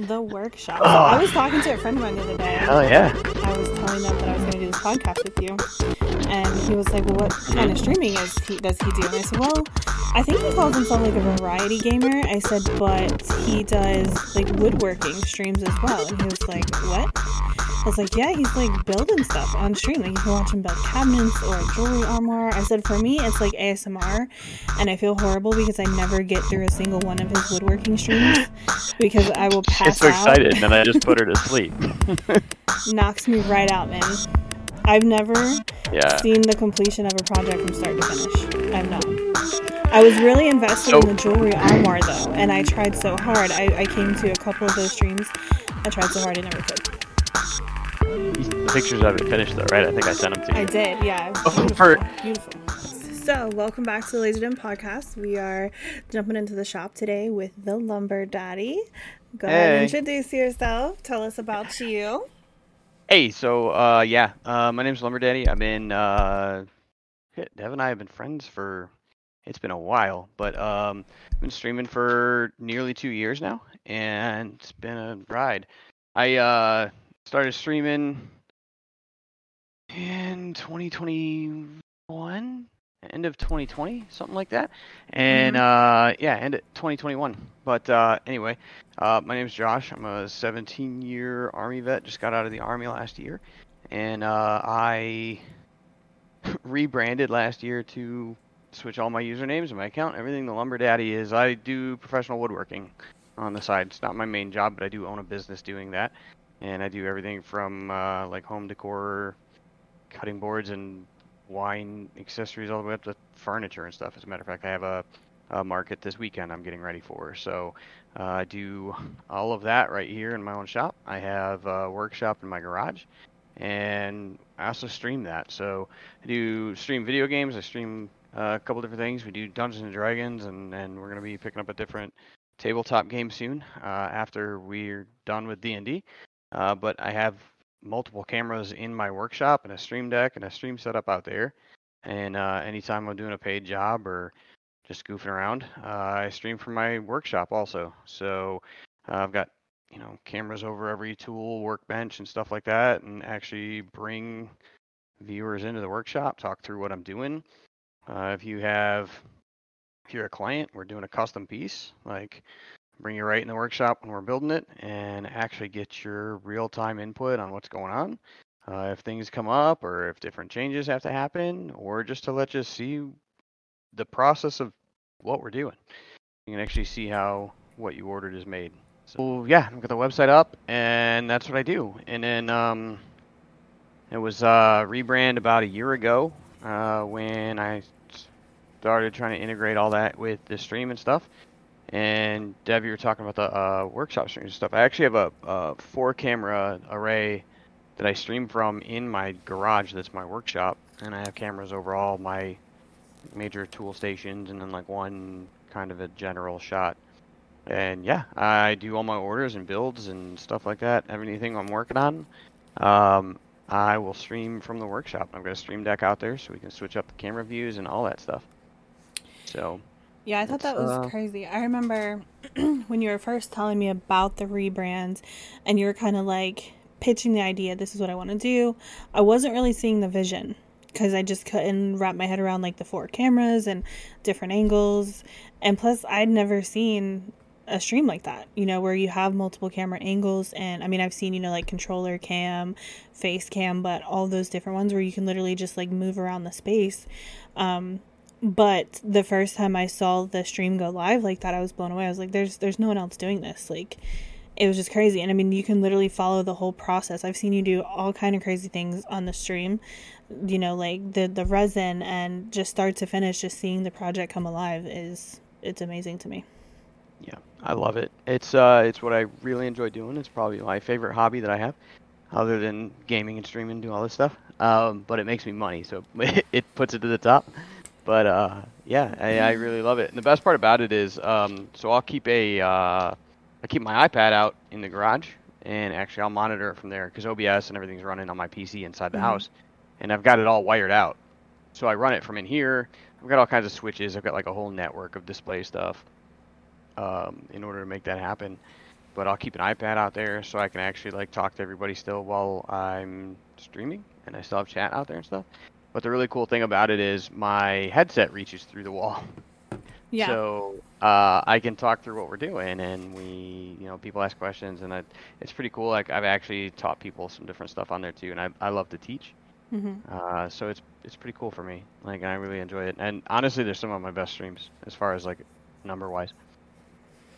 The workshop. I was talking to a friend of mine the other day. Oh yeah. I was telling them that I was going to do this podcast with you, and he was like, "Well, what kind of mm-hmm. streaming is he does he do?" And I said, "Well, I think he calls himself like a variety gamer." I said, "But he does like woodworking streams as well." And he was like, "What?" I was like, "Yeah, he's like building stuff on stream. Like you can watch him build cabinets or jewelry armoire." I said, "For me, it's like ASMR, and I feel horrible because I never get through a single one of his woodworking streams because I will pass It's so excited, and then I just put her to sleep. knocks me right out, man. I've never Yeah. seen the completion of a project from start to finish. I've not. I was really invested in the jewelry armoire though, and I tried so hard. I, I came to a couple of those streams. I tried so hard I never could. The pictures haven't finished though, right? I think I sent them to you. I did, yeah. Oh, Beautiful, for- beautiful. So, welcome back to the Lazer podcast. We are jumping into the shop today with the Lumber Daddy. Go ahead and introduce yourself. Tell us about you. Hey, so uh, yeah, uh, my name's Lumber Daddy. I've been uh, Dev and I have been friends for it's been a while, but um, I've been streaming for nearly two years now, and it's been a ride. I uh, started streaming in 2021, end of 2020, something like that, and uh, yeah, end of 2021. But uh, anyway, uh, my name's Josh. I'm a 17 year Army vet. Just got out of the Army last year. And uh, I rebranded last year to switch all my usernames and my account. Everything the Lumber Daddy is. I do professional woodworking on the side. It's not my main job, but I do own a business doing that. And I do everything from uh, like home decor, cutting boards, and wine accessories, all the way up to furniture and stuff. As a matter of fact, I have a, a market this weekend I'm getting ready for. So uh, I do all of that right here in my own shop. I have a workshop in my garage, and I also stream that. So I do stream video games. I stream uh, a couple different things. We do Dungeons and Dragons, and, and we're gonna be picking up a different tabletop game soon uh, after we're done with D and D. Uh, But I have multiple cameras in my workshop and a stream deck and a stream setup out there. And uh, anytime I'm doing a paid job or just goofing around. I stream from my workshop also, so I've got you know cameras over every tool, workbench, and stuff like that, and actually bring viewers into the workshop, talk through what I'm doing. Uh, if you have, if you're a client, we're doing a custom piece, like bring you right in the workshop when we're building it, and actually get your real-time input on what's going on. Uh, if things come up, or if different changes have to happen, or just to let you see the process of what we're doing. You can actually see how what you ordered is made. So yeah, I've got the website up, and that's what I do. And then um, it was uh, rebrand about a year ago uh, when I started trying to integrate all that with the stream and stuff. And Dev, you were talking about the uh, workshop stream and stuff. I actually have a, a four camera array that I stream from in my garage. That's my workshop, and I have cameras over all my major tool stations and then like one kind of a general shot. And yeah, I do all my orders and builds and stuff like that. Have Anything I'm working on, um, I will stream from the workshop. I've got a stream deck out there so we can switch up the camera views and all that stuff. So Yeah, I thought that was uh, crazy. I remember when you were first telling me about the rebrand and you were kind of like pitching the idea, this is what I want to do. I wasn't really seeing the vision because I just couldn't wrap my head around like the four cameras and different angles. And plus, I'd never seen a stream like that, you know, where you have multiple camera angles. And I mean, I've seen, you know, like controller cam, face cam, but all those different ones where you can literally just like move around the space. Um, but the first time I saw the stream go live like that, I was blown away. I was like, "There's, there's no one else doing this." Like, it was just crazy. And I mean, you can literally follow the whole process. I've seen you do all kind of crazy things on the stream. You know, like the the resin and just start to finish, just seeing the project come alive is it's amazing to me. Yeah, I love it. It's uh, it's what I really enjoy doing. It's probably my favorite hobby that I have, other than gaming and streaming, and doing all this stuff. Um, but it makes me money, so it puts it to the top. But uh, yeah, I, I really love it. And the best part about it is, um, so I'll keep a, uh, I keep my iPad out in the garage, and actually I'll monitor it from there because OBS and everything's running on my PC inside the Mhm. house, and I've got it all wired out. So I run it from in here. I've got all kinds of switches. I've got like a whole network of display stuff um, in order to make that happen. but I'll keep an iPad out there so I can actually like talk to everybody still while I'm streaming, and I still have chat out there and stuff. But the really cool thing about it is my headset reaches through the wall. Yeah. So uh, I can talk through what we're doing, and we, you know, people ask questions, and I, it's pretty cool. Like I've actually taught people some different stuff on there too, and I, I love to teach. hmm Uh, so it's it's pretty cool for me. Like I really enjoy it, and honestly, they're some of my best streams as far as like number wise.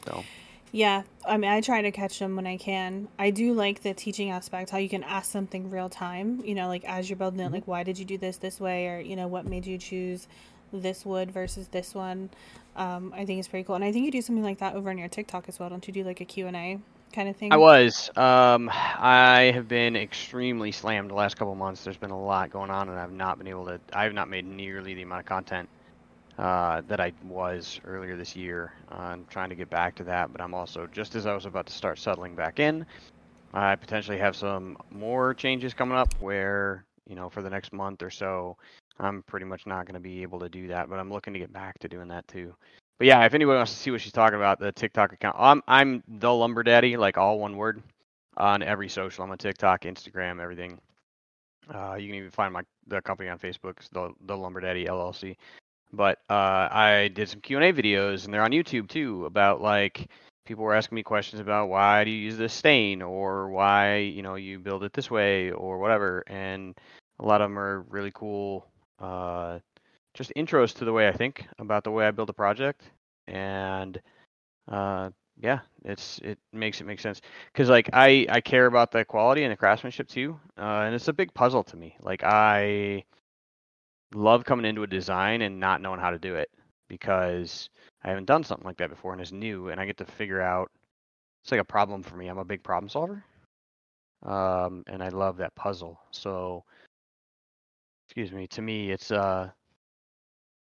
So Yeah, I mean, I try to catch them when I can. I do like the teaching aspect, how you can ask something real time, you know, like as you're building it, Mhm. like why did you do this this way, or you know, what made you choose this wood versus this one. Um, I think it's pretty cool, and I think you do something like that over on your TikTok as well. Don't you do like a Q and A kind of thing? I was. Um, I have been extremely slammed the last couple months. There's been a lot going on, and I've not been able to. I have not made nearly the amount of content uh, that I was earlier this year. I'm trying to get back to that, but I'm also just as I was about to start settling back in. I potentially have some more changes coming up where you know for the next month or so, I'm pretty much not going to be able to do that. But I'm looking to get back to doing that too. But yeah, if anybody wants to see what she's talking about, the TikTok account, I'm I'm the Lumber Daddy, like all one word, on every social. I'm on TikTok, Instagram, everything. Uh, you can even find my the company on Facebook, the the Lumber Daddy LLC. But uh, I did some Q and A videos, and they're on YouTube too, about like people were asking me questions about why do you use this stain, or why you know you build it this way, or whatever. And a lot of them are really cool. Uh, just intros to the way I think about the way I build a project, and uh, yeah, it's it makes it make sense because like I I care about the quality and the craftsmanship too, uh, and it's a big puzzle to me. Like I love coming into a design and not knowing how to do it because I haven't done something like that before and it's new, and I get to figure out. It's like a problem for me. I'm a big problem solver, um, and I love that puzzle. So, excuse me. To me, it's uh,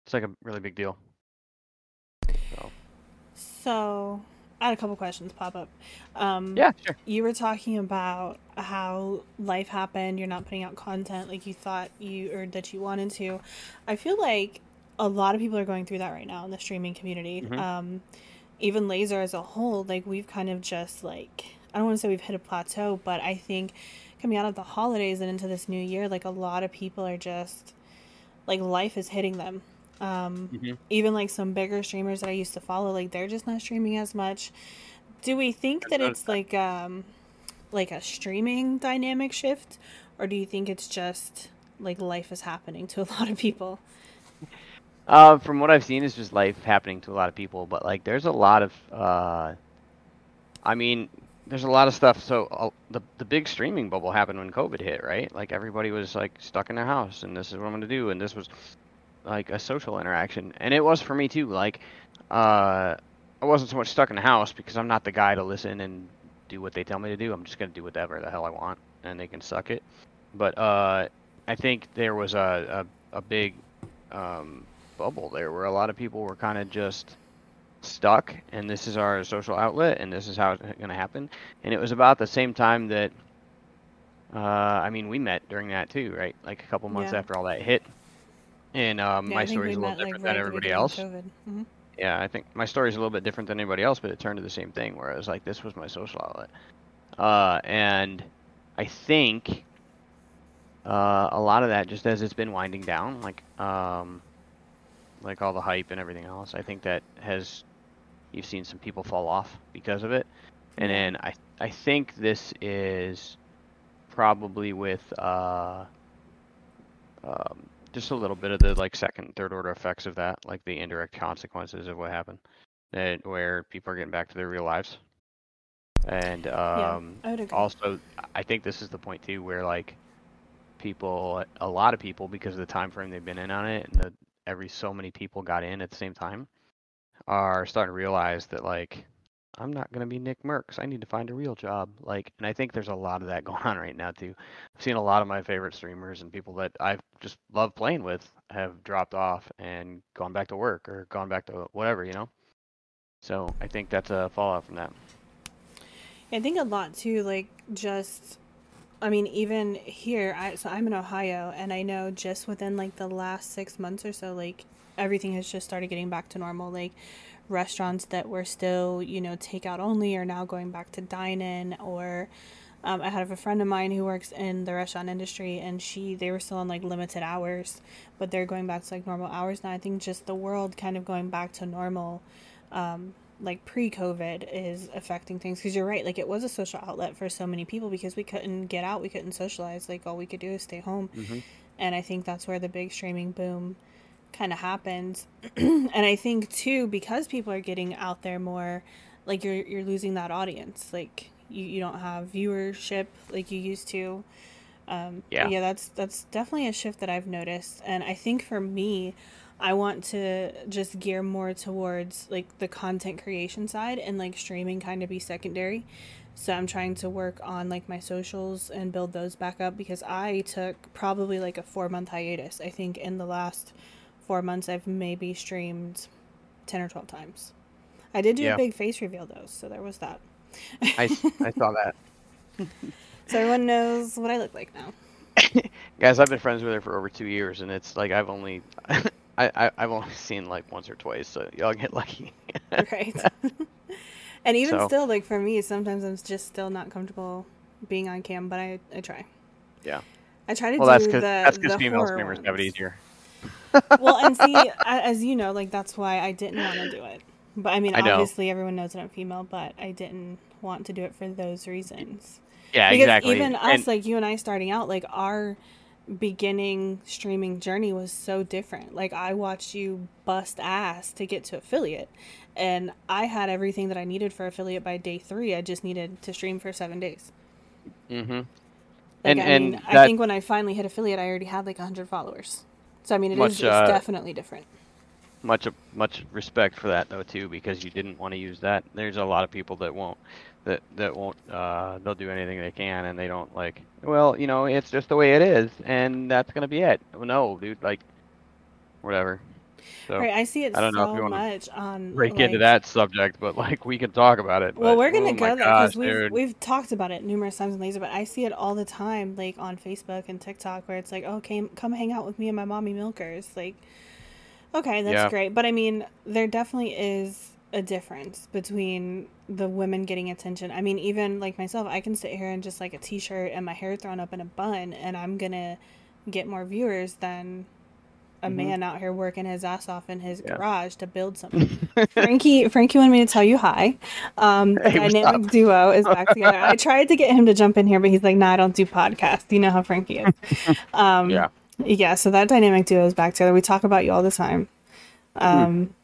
it's like a really big deal. So So, I had a couple questions pop up. Um, yeah, sure. you were talking about how life happened. You're not putting out content like you thought you or that you wanted to. I feel like a lot of people are going through that right now in the streaming community. Mhm. Um, even Lazer as a whole, like we've kind of just like I don't want to say we've hit a plateau, but I think coming out of the holidays and into this new year, like a lot of people are just like life is hitting them. Um, Mhm. even like some bigger streamers that I used to follow, like they're just not streaming as much. Do we think that it's like um like a streaming dynamic shift or do you think it's just like life is happening to a lot of people? Uh, from what I've seen, it's just life happening to a lot of people. But like, there's a lot of, uh, I mean, there's a lot of stuff. So uh, the the big streaming bubble happened when COVID hit, right? Like everybody was like stuck in their house, and this is what I'm gonna do, and this was like a social interaction, and it was for me too. Like, uh, I wasn't so much stuck in the house because I'm not the guy to listen and do what they tell me to do. I'm just gonna do whatever the hell I want, and they can suck it. But uh, I think there was a a, a big um, bubble there where a lot of people were kind of just stuck and this is our social outlet and this is how it's going to happen and it was about the same time that uh, i mean we met during that too right like a couple months Yeah. after all that hit and um, Yeah, my I think story's a little like different right than everybody else. COVID. hmm yeah i think my story's a little bit different than anybody else but it turned to the same thing where it was like this was my social outlet. Uh, and i think uh, a lot of that just as it's been winding down like um, like all the hype and everything else i think that has you've seen some people fall off because of it. And then i i think this is probably with uh um, just a little bit of the like second third order effects of that like the indirect consequences of what happened that where people are getting back to their real lives. And Yeah, um I also i think this is the point too where like people a lot of people because of the time frame they've been in on it and the every so many people got in at the same time are starting to realize that like i'm not going to be Nickmercs i need to find a real job like and i think there's a lot of that going on right now too i've seen a lot of my favorite streamers and people that i just love playing with have dropped off and gone back to work or gone back to whatever you know so i think that's a fallout from that I think a lot too, like just, I mean, even here, I so I'm in Ohio, and I know just within like the last six months or so, like everything has just started getting back to normal. Like restaurants that were still, you know, takeout only are now going back to dine in or um, I have a friend of mine who works in the restaurant industry, and she they were still on like limited hours, but they're going back to like normal hours now. I think just the world kind of going back to normal, um, like pre-COVID, is affecting things. Because you're right, like it was a social outlet for so many people because we couldn't get out, we couldn't socialize. Like all we could do is stay home, Mm-hmm. and I think that's where the big streaming boom kind of happens. and I think too because people are getting out there more, like you're you're losing that audience, like you, you don't have viewership like you used to. Um, Yeah. yeah, that's that's definitely a shift that I've noticed, and I think for me, I want to just gear more towards like the content creation side and like streaming kind of be secondary. So I'm trying to work on like my socials and build those back up because I took probably like a four month hiatus. I think in the last four months I've maybe streamed ten or twelve times. I did do Yeah. a big face reveal though, so there was that. I, I saw that. So everyone knows what I look like now. Guys, I've been friends with her for over two years, and it's like I've only, I, I I've only seen like once or twice, so y'all get lucky. right and even So- still like for me sometimes i'm just still not comfortable being on cam but i, I try Yeah. i try to Well, do that's the, that's because the female horror streamers have it easier. Well and see as you know like that's why i didn't want to do it. But i mean I obviously everyone knows that i'm female but i didn't want to do it for those reasons. Yeah, because exactly. even us And- like you and i starting out like our beginning streaming journey was so different. Like i watched you bust ass to get to affiliate and i had everything that i needed for affiliate by day three. I just needed to stream for seven days. Mm-hmm. like And- i and mean i think when i finally hit affiliate i already had like 100 followers so i mean it is Much, it's uh, definitely different. Much much respect for that though too because you didn't want to use that. There's a lot of people that won't that that won't uh they'll do anything they can and they don't like well you know it's just the way it is and that's gonna be it. Well, no dude like whatever so right i see it I don't know if so you wanna much on break into that subject but like we can talk about it Well, but- we're gonna oh go there because we've dude. we've talked about it numerous times in Lazer, but I see it all the time, like on Facebook and TikTok, where it's like, "Oh, came come hang out with me and my mommy milkers." Like, okay, that's Yeah. great, but I mean, there definitely is a difference between the women getting attention. I mean, even like myself, I can sit here and just like a t-shirt and my hair thrown up in a bun, and I'm gonna get more viewers than a Mhm. man out here working his ass off in his Yeah. garage to build something. Frankie Frankie wanted me to tell you hi. Um, the Hey, dynamic up? duo is back together. I tried to get him to jump in here, but he's like, "Nah, I don't do podcasts." You know how Frankie is. Um, Yeah. yeah. So that dynamic duo is back together. We talk about you all the time. Um,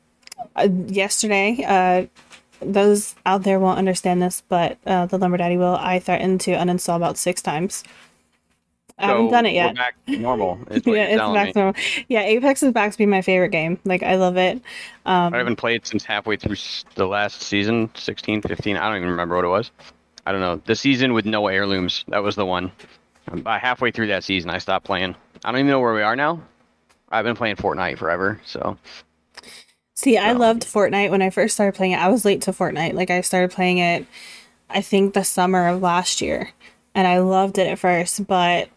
uh, yesterday, uh, those out there won't understand this, but uh, the lumber daddy will. I threatened to uninstall about six times. I haven't So done it yet. back to normal yeah, it's back to normal. Yeah, Apex is back to be my favorite game. Like I love it. Um, I haven't played since halfway through the last season, 16, 15. I don't even remember what it was. I don't know. The season with no heirlooms. That was the one. By halfway through that season, I stopped playing. I don't even know where we are now. I've been playing Fortnite forever, so See, I loved Fortnite when I first started playing it. I was late to Fortnite. Like I started playing it I think the summer of last year. And I loved it at first, but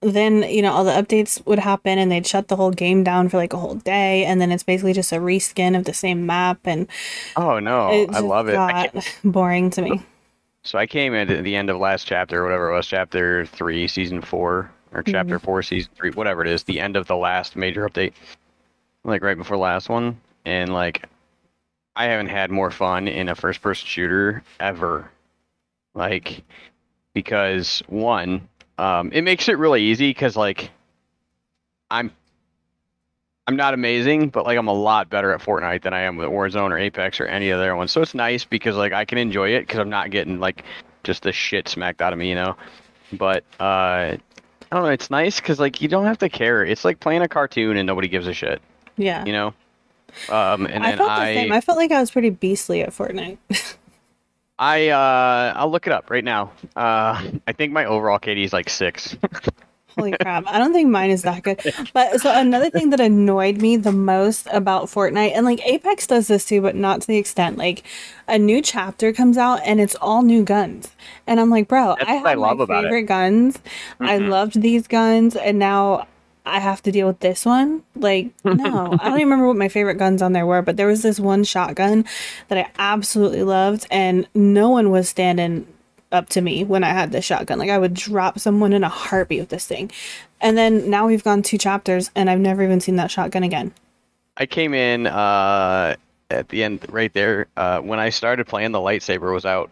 then, you know, all the updates would happen and they'd shut the whole game down for like a whole day and then it's basically just a reskin of the same map and oh no, I love it. I boring to me. so I came in at the end of last chapter, whatever it was, chapter three, season four, or mm-hmm. chapter four, season three, whatever it is, the end of the last major update, like right before last one, and like I haven't had more fun in a first-person shooter ever, like because one, um, it makes it really easy because like I'm. I'm not amazing, but like I'm a lot better at Fortnite than I am with Warzone or Apex or any other one. So it's nice because like I can enjoy it because I'm not getting like just the shit smacked out of me, you know. But uh, I don't know. It's nice because like you don't have to care. It's like playing a cartoon and nobody gives a shit, Yeah. you know. Um, and I felt the I, same. I felt like I was pretty beastly at Fortnite. I, uh, I'll look it up right now. Uh, I think my overall KD is like six. Holy crap. I don't think mine is that good. But so another thing that annoyed me the most about Fortnite, and like Apex does this too, but not to the extent. Like a new chapter comes out and it's all new guns. And I'm like, bro, That's I I have love my favorite guns. I Mhm. loved these guns and now I have to deal with this one. Like, no, I don't even remember what my favorite guns on there were, but there was this one shotgun that I absolutely loved, and no one was standing up to me when I had this shotgun. Like, I would drop someone in a heartbeat with this thing. And then now we've gone two chapters, and I've never even seen that shotgun again. I came in uh, at the end right there uh, when I started playing. The lightsaber was out,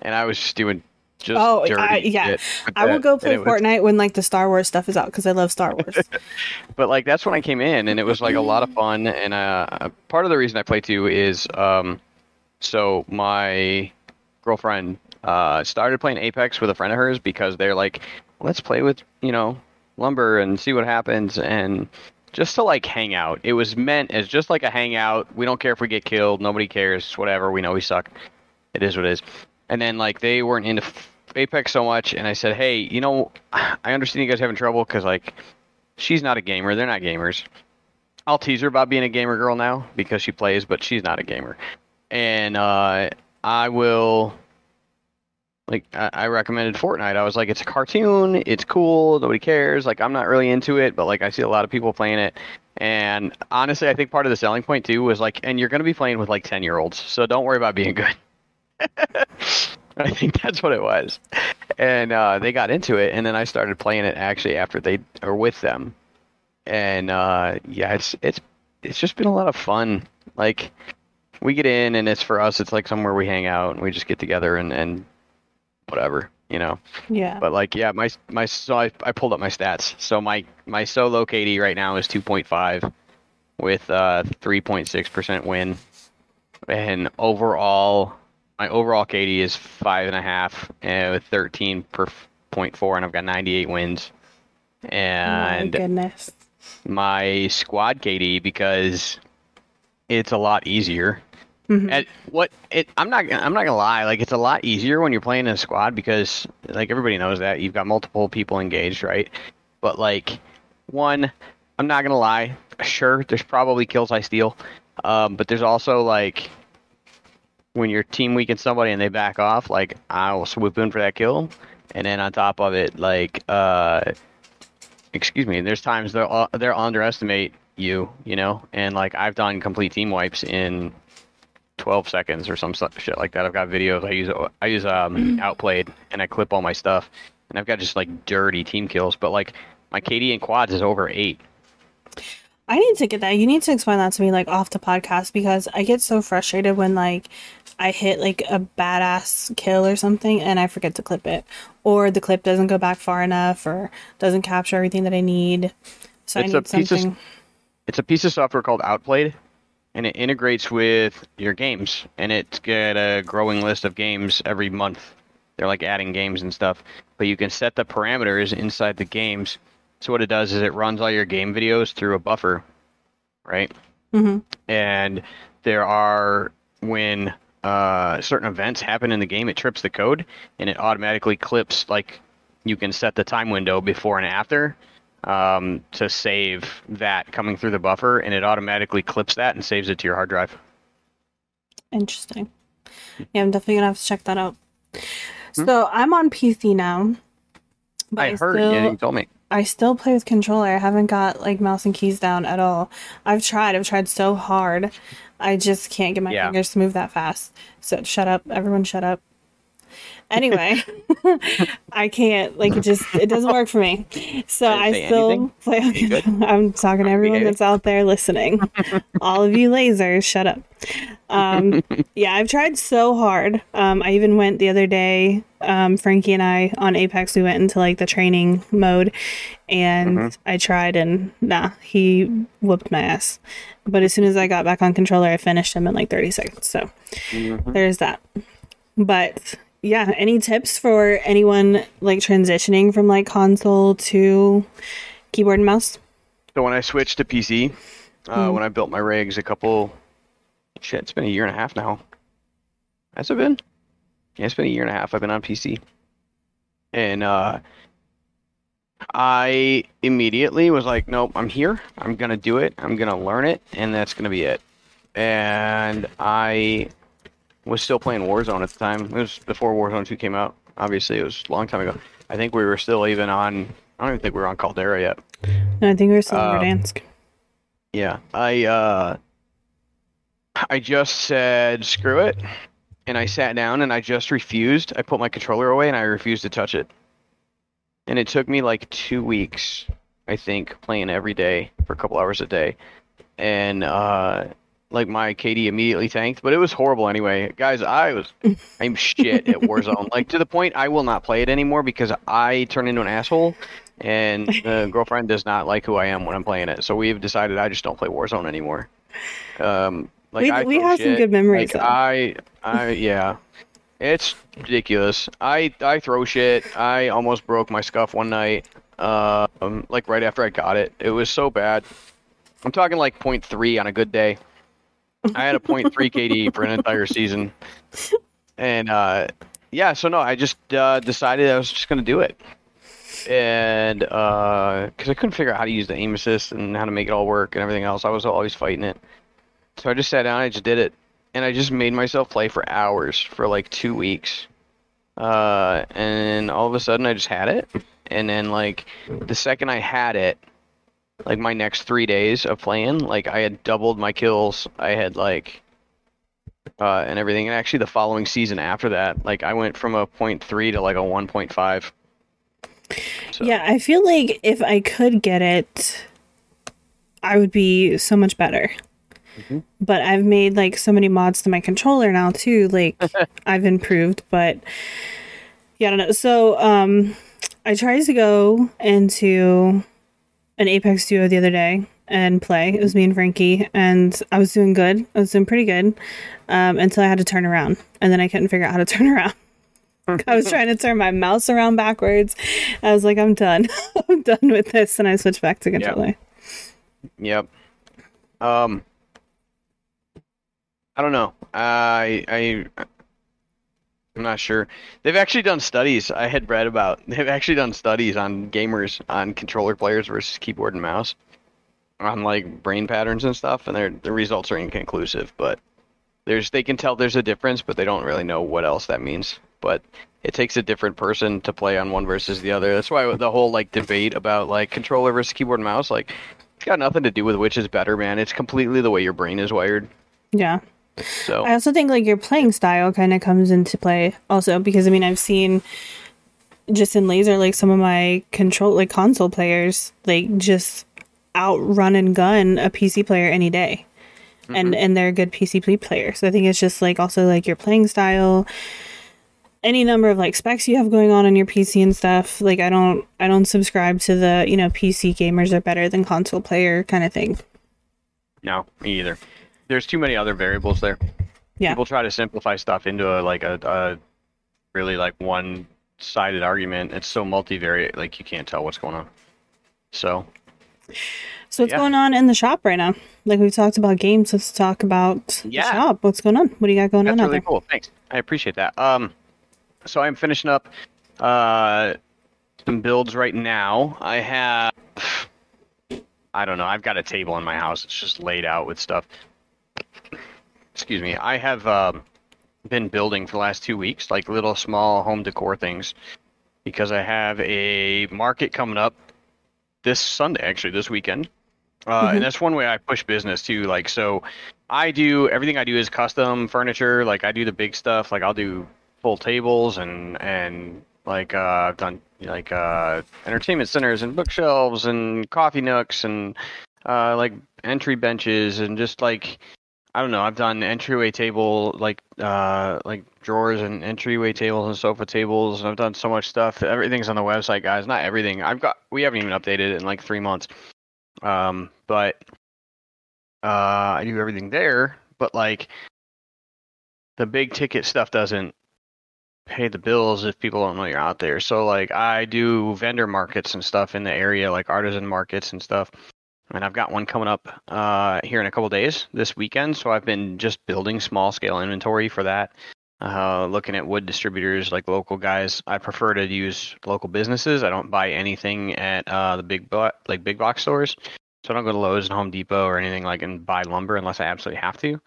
and I was just doing just Oh, I- yeah. I will go play it was- Fortnite when like the Star Wars stuff is out because I love Star Wars. but like that's when I came in, and it was like a lot of fun. And uh, part of the reason I play too is um, so my girlfriend uh, started playing Apex with a friend of hers because they're like, let's play with you know lumber and see what happens and just to like hang out. It was meant as just like a hangout. We don't care if we get killed. Nobody cares. Whatever. We know we suck. It is what it is. And then like they weren't into Apex so much, and I said, hey, you know, I understand you guys having trouble because like she's not a gamer. They're not gamers. I'll tease her about being a gamer girl now because she plays, but she's not a gamer. And uh, I will, like, I, I recommended Fortnite. I was like, it's a cartoon. It's cool. Nobody cares. Like, I'm not really into it, but like, I see a lot of people playing it. And honestly, I think part of the selling point too was like, and you're going to be playing with like 10 year olds, so don't worry about being good. I think that's what it was. And uh, they got into it, and then I started playing it actually after they or with them. And uh, yeah, it's it's it's just been a lot of fun. Like we get in, and it's for us. It's like somewhere we hang out, and we just get together and and whatever, you know. yeah. But like, yeah, my my so I, I pulled up my stats. So my my solo KD right now is 2.5 with uh 3.6 percent win, and overall my overall KD is five and a half and with 13 per point four, and I've got 98 wins. And My goodness. my squad KD because it's a lot easier. Mhm. And what it I'm not I'm not gonna lie, like it's a lot easier when you're playing in a squad because like everybody knows that you've got multiple people engaged, right? But like one, I'm not gonna lie, sure there's probably kills I steal, um, but there's also like when you're team weaken somebody and they back off, like I will swoop in for that kill, and then on top of it, like uh, excuse me, there's times they'll uh, they'll underestimate you, you know, and like I've done complete team wipes in 12 seconds or some shit like that. I've got videos. I use I use um outplayed and I clip all my stuff, and I've got just like dirty team kills. But like my KD in quads is over eight. I need to get that. You need to explain that to me, like off the podcast, because I get so frustrated when like I hit like a badass kill or something and I forget to clip it, or the clip doesn't go back far enough, or doesn't capture everything that I need. So It's I need piece of- something. It's a piece of software called Outplayed, and it integrates with your games, and it's got a growing list of games every month. They're like adding games and stuff, but you can set the parameters inside the games. So what it does is it runs all your game videos through a buffer, right? hmm and there are when uh, certain events happen in the game, it trips the code and it automatically clips. Like you can set the time window before and after um, to save that coming through the buffer, and it automatically clips that and saves it to your hard drive. Interesting. Yeah, I'm definitely gonna have to check that out. So I'm on PC now. but I heard. Still, yeah, you told me. I still play with controller. I haven't got like mouse and keys down at all. I've tried. I've tried so hard. I just can't get my Yeah. fingers to move that fast. So shut up, everyone. Shut up. Anyway, I can't. Like it just it doesn't work for me. So I still anything. play. I'm talking to everyone that's out there listening. all of you Lazers, shut up. Um, yeah, I've tried so hard. Um, I even went the other day. Um, Frankie and I on Apex, we went into like the training mode, and Mhm. I tried, and nah, he whooped my ass. But as soon as I got back on controller, I finished him in like 30 seconds. So Mhm. there's that. But yeah, any tips for anyone like transitioning from like console to keyboard and mouse? So when I switched to PC, uh, Mm. when I built my rigs, a couple, shit, it's been a year and a half now. Has it been? Yeah, it's been a year and a half. I've been on PC, and uh, I immediately was like, nope, I'm here. I'm gonna do it. I'm gonna learn it, and that's gonna be it. And I was still playing Warzone at the time. It was before Warzone 2 came out. Obviously, it was a long time ago. I think we were still even on. I don't even think we were on Caldera yet. No, I think we were still in Um, Verdansk. Yeah, I uh, I just said screw it, and I sat down and I just refused. I put my controller away and I refused to touch it. And it took me like two weeks, I think, playing every day for a couple hours a day, and uh, like my KD immediately thanked, but it was horrible anyway. Guys, I was I'm shit at Warzone. Like to the point I will not play it anymore because I turn into an asshole and the girlfriend does not like who I am when I'm playing it. So we've decided I just don't play Warzone anymore. Um like We- I we have some good memories, Like. I I yeah. It's ridiculous. I I throw shit. I almost broke my SCUF one night. Uh, um, like right after I got it. It was so bad. I'm talking like 0.3 on a good day. I had a 0.3 KD for an entire season. And uh, yeah, so no, I just uh, decided I was just going to do it. And because I couldn't figure out how to use the aim assist and how to make it all work and everything else, I was always fighting it. So I just sat down, I just did it. And I just made myself play for hours for like two weeks. Uh, and all of a sudden I just had it. And then, like, the second I had it, like my next three days of playing, like I had doubled my kills. I had like uh and everything. And actually the following season after that, like I went from a point three to like a one point five. So Yeah, I feel like if I could get it, I would be so much better. Mhm. But I've made like so many mods to my controller now too. Like I've improved, but yeah, I don't know. So um, I tried to go into an Apex duo the other day and play. It was me and Frankie, and I was doing good. I was doing pretty good um, until I had to turn around, and then I couldn't figure out how to turn around. I was trying to turn my mouse around backwards. I was like, I'm done. I'm done with this. And I switched back to controller. Yep. Um I don't know. I I I'm not sure. They've actually done studies. I had read about. They've actually done studies on gamers on controller players versus keyboard and mouse, on like brain patterns and stuff, and their the results are inconclusive. But there's they can tell there's a difference, but they don't really know what else that means. But it takes a different person to play on one versus the other. That's why the whole like debate about like controller versus keyboard and mouse, like it's got nothing to do with which is better, man. It's completely the way your brain is wired. Yeah. So I also think like your playing style kind of comes into play also because I mean I've seen just in Lazer like some of my control like console players like just outrun and gun a PC player any day. And mm-hmm. and they're a good PC play player. So I think it's just like also like your playing style any number of like specs you have going on on your PC and stuff. Like I don't I don't subscribe to the, you know, PC gamers are better than console player kind of thing. no, me either. There's too many other variables there. Yeah. People try to simplify stuff into a like a, a really like one sided argument. It's so multivariate, like you can't tell what's going on. So So what's Yeah. going on in the shop right now? Like we've talked about games, let's talk about Yeah. the shop. What's going on? What do you got going That's on out really cool. Thanks. I appreciate that. Um, so I'm finishing up uh some builds right now. I have I don't know. I've got a table in my house. It's just laid out with stuff. Excuse me. I have um, been building for the last two weeks, like little small home decor things, because I have a market coming up this Sunday, actually this weekend. Uh, Mhm. And that's one way I push business too. Like so, I do everything I do is custom furniture. Like I do the big stuff. Like I'll do full tables and and like uh, I've done like uh, entertainment centers and bookshelves and coffee nooks and uh, like entry benches and just like I don't know. I've done entryway table like uh, like drawers and entryway tables and sofa tables. I've done so much stuff. Everything's on the website, guys. Not everything. I've got. We haven't even updated it in like three months. Um, but uh, I do everything there. But like the big ticket stuff doesn't pay the bills if people don't know you're out there. So like I do vendor markets and stuff in the area, like artisan markets and stuff. And I've got one coming up uh, here in a couple days this weekend. So I've been just building small scale inventory for that. Uh, looking at wood distributors like local guys. I prefer to use local businesses. I don't buy anything at uh, the big bo- like big box stores. So I don't go to Lowe's and Home Depot or anything like and buy lumber unless I absolutely have to.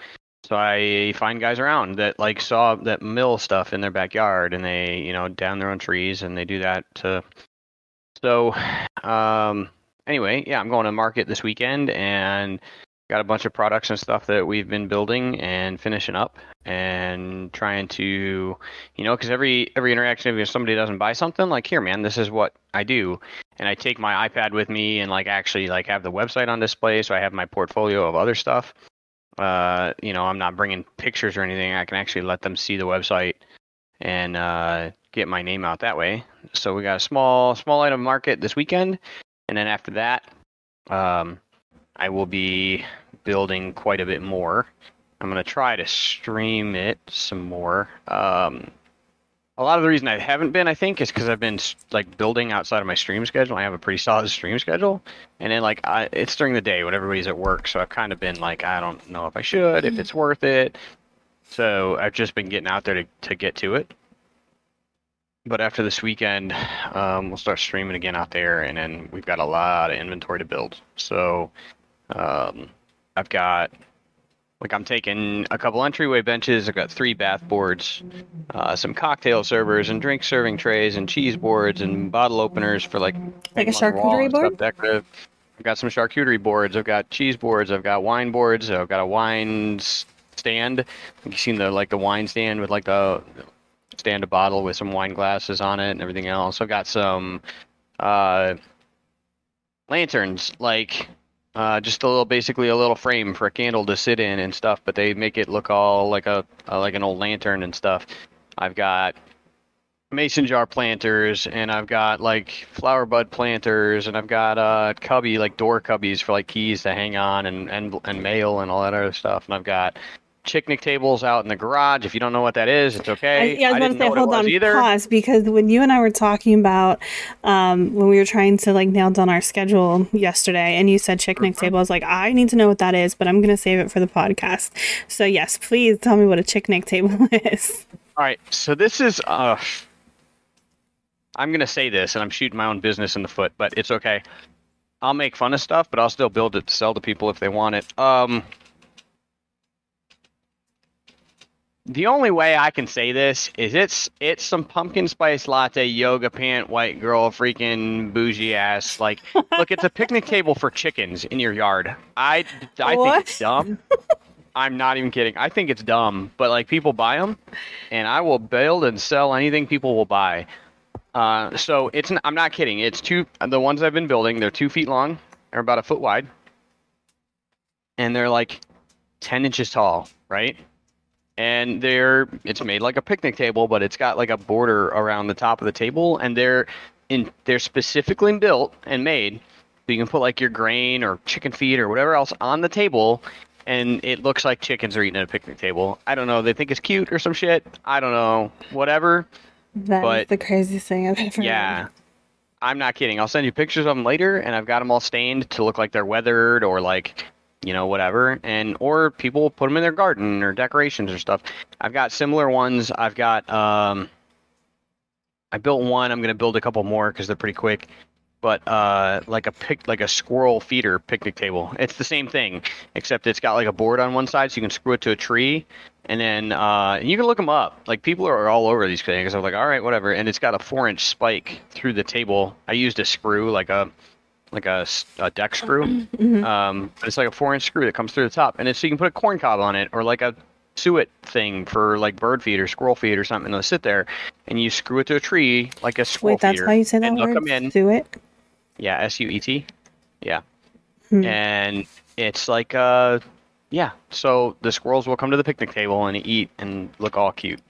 So I find guys around that like saw that mill stuff in their backyard and they, you know, down their own trees and they do that to so um anyway, yeah, I'm going to market this weekend and got a bunch of products and stuff that we've been building and finishing up and trying to you know because every every interaction if somebody doesn't buy something like here man this is what i do. And i take my ipad with me and like actually like have the website on display so i have my portfolio of other stuff. Uh you know i'm not bringing pictures or anything. I can actually let them see the website and uh get my name out that way. So we got a small small item market this weekend and then after that um I will be building quite a bit more. I'm going to try to stream it some more. Um, a lot of the reason I haven't been, I think, is because I've been like building outside of my stream schedule. I have a pretty solid stream schedule, and then like I, it's during the day when everybody's at work, so I've kind of been like, I don't know if I should, if it's worth it. So I've just been getting out there to to get to it. But after this weekend, um, we'll start streaming again out there, and then we've got a lot of inventory to build. So um, I've got like I'm taking a couple entryway benches. I've got three bath boards, uh, some cocktail servers and drink serving trays and cheese boards and bottle openers for like like a charcuterie board. Decorative. I've got some charcuterie boards. I've got cheese boards. I've got wine boards. I've got a wine stand. You've seen the like the wine stand with like the stand a bottle with some wine glasses on it and everything else. I've got some uh, lanterns like uh, just a little, basically a little frame for a candle to sit in and stuff, but they make it look all like a uh, like an old lantern and stuff. I've got mason jar planters, and I've got like flower bud planters, and I've got uh cubby like door cubbies for like keys to hang on and and and mail and all that other stuff. And I've got picnic tables out in the garage. If you don't know what that is, it's okay. I, yeah, I was about to say, hold on, either. pause, because when you and I were talking about um, when we were trying to like nail down our schedule yesterday, and you said picnic mm-hmm. table, I was like, I need to know what that is, but I'm gonna save it for the podcast. So yes, please tell me what a picnic table is. All right, so this is uh, I'm gonna say this, and I'm shooting my own business in the foot, but it's okay. I'll make fun of stuff, but I'll still build it to sell to people if they want it. Um, the only way I can say this is it's it's some pumpkin spice latte yoga pant white girl freaking bougie ass like look it's a picnic table for chickens in your yard. I I what? think it's dumb. I'm not even kidding. I think it's dumb, but like people buy them, and I will build and sell anything people will buy. Uh, so it's I'm not kidding. It's two the ones I've been building. They're two feet long. They're about a foot wide, and they're like ten inches tall. Right and they're it's made like a picnic table, but it's got like a border around the top of the table, and they're in they're specifically built and made so you can put like your grain or chicken feed or whatever else on the table, and it looks like chickens are eating at a picnic table. I don't know. They think it's cute or some shit. I don't know. Whatever. That's but, the craziest thing I've ever. Yeah. Heard. I'm not kidding. I'll send you pictures of them later, and I've got them all stained to look like they're weathered or like you know whatever and or people put them in their garden or decorations or stuff. I've got similar ones. I've got um i built one. I'm to build a couple more because they're pretty quick. But uh like a like a squirrel feeder picnic table. It's the same thing except it's got like a board on one side so you can screw it to a tree. And then uh and you can look them up. Like people are all over these things. I'm like all right whatever. And it's got a four inch spike through the table. I used a screw like a like a, a deck screw. Mm-hmm. Um, it's like a four inch screw that comes through the top, and it's so you can put a corn cob on it or like a suet thing for like bird feed or squirrel feed or something. to sit there, and you screw it to a tree like a squirrel Wait, that's feeder, how you say that word? In. Suet. Yeah, S U E T. Yeah, hmm. and it's like uh, yeah. So the squirrels will come to the picnic table and eat and look all cute.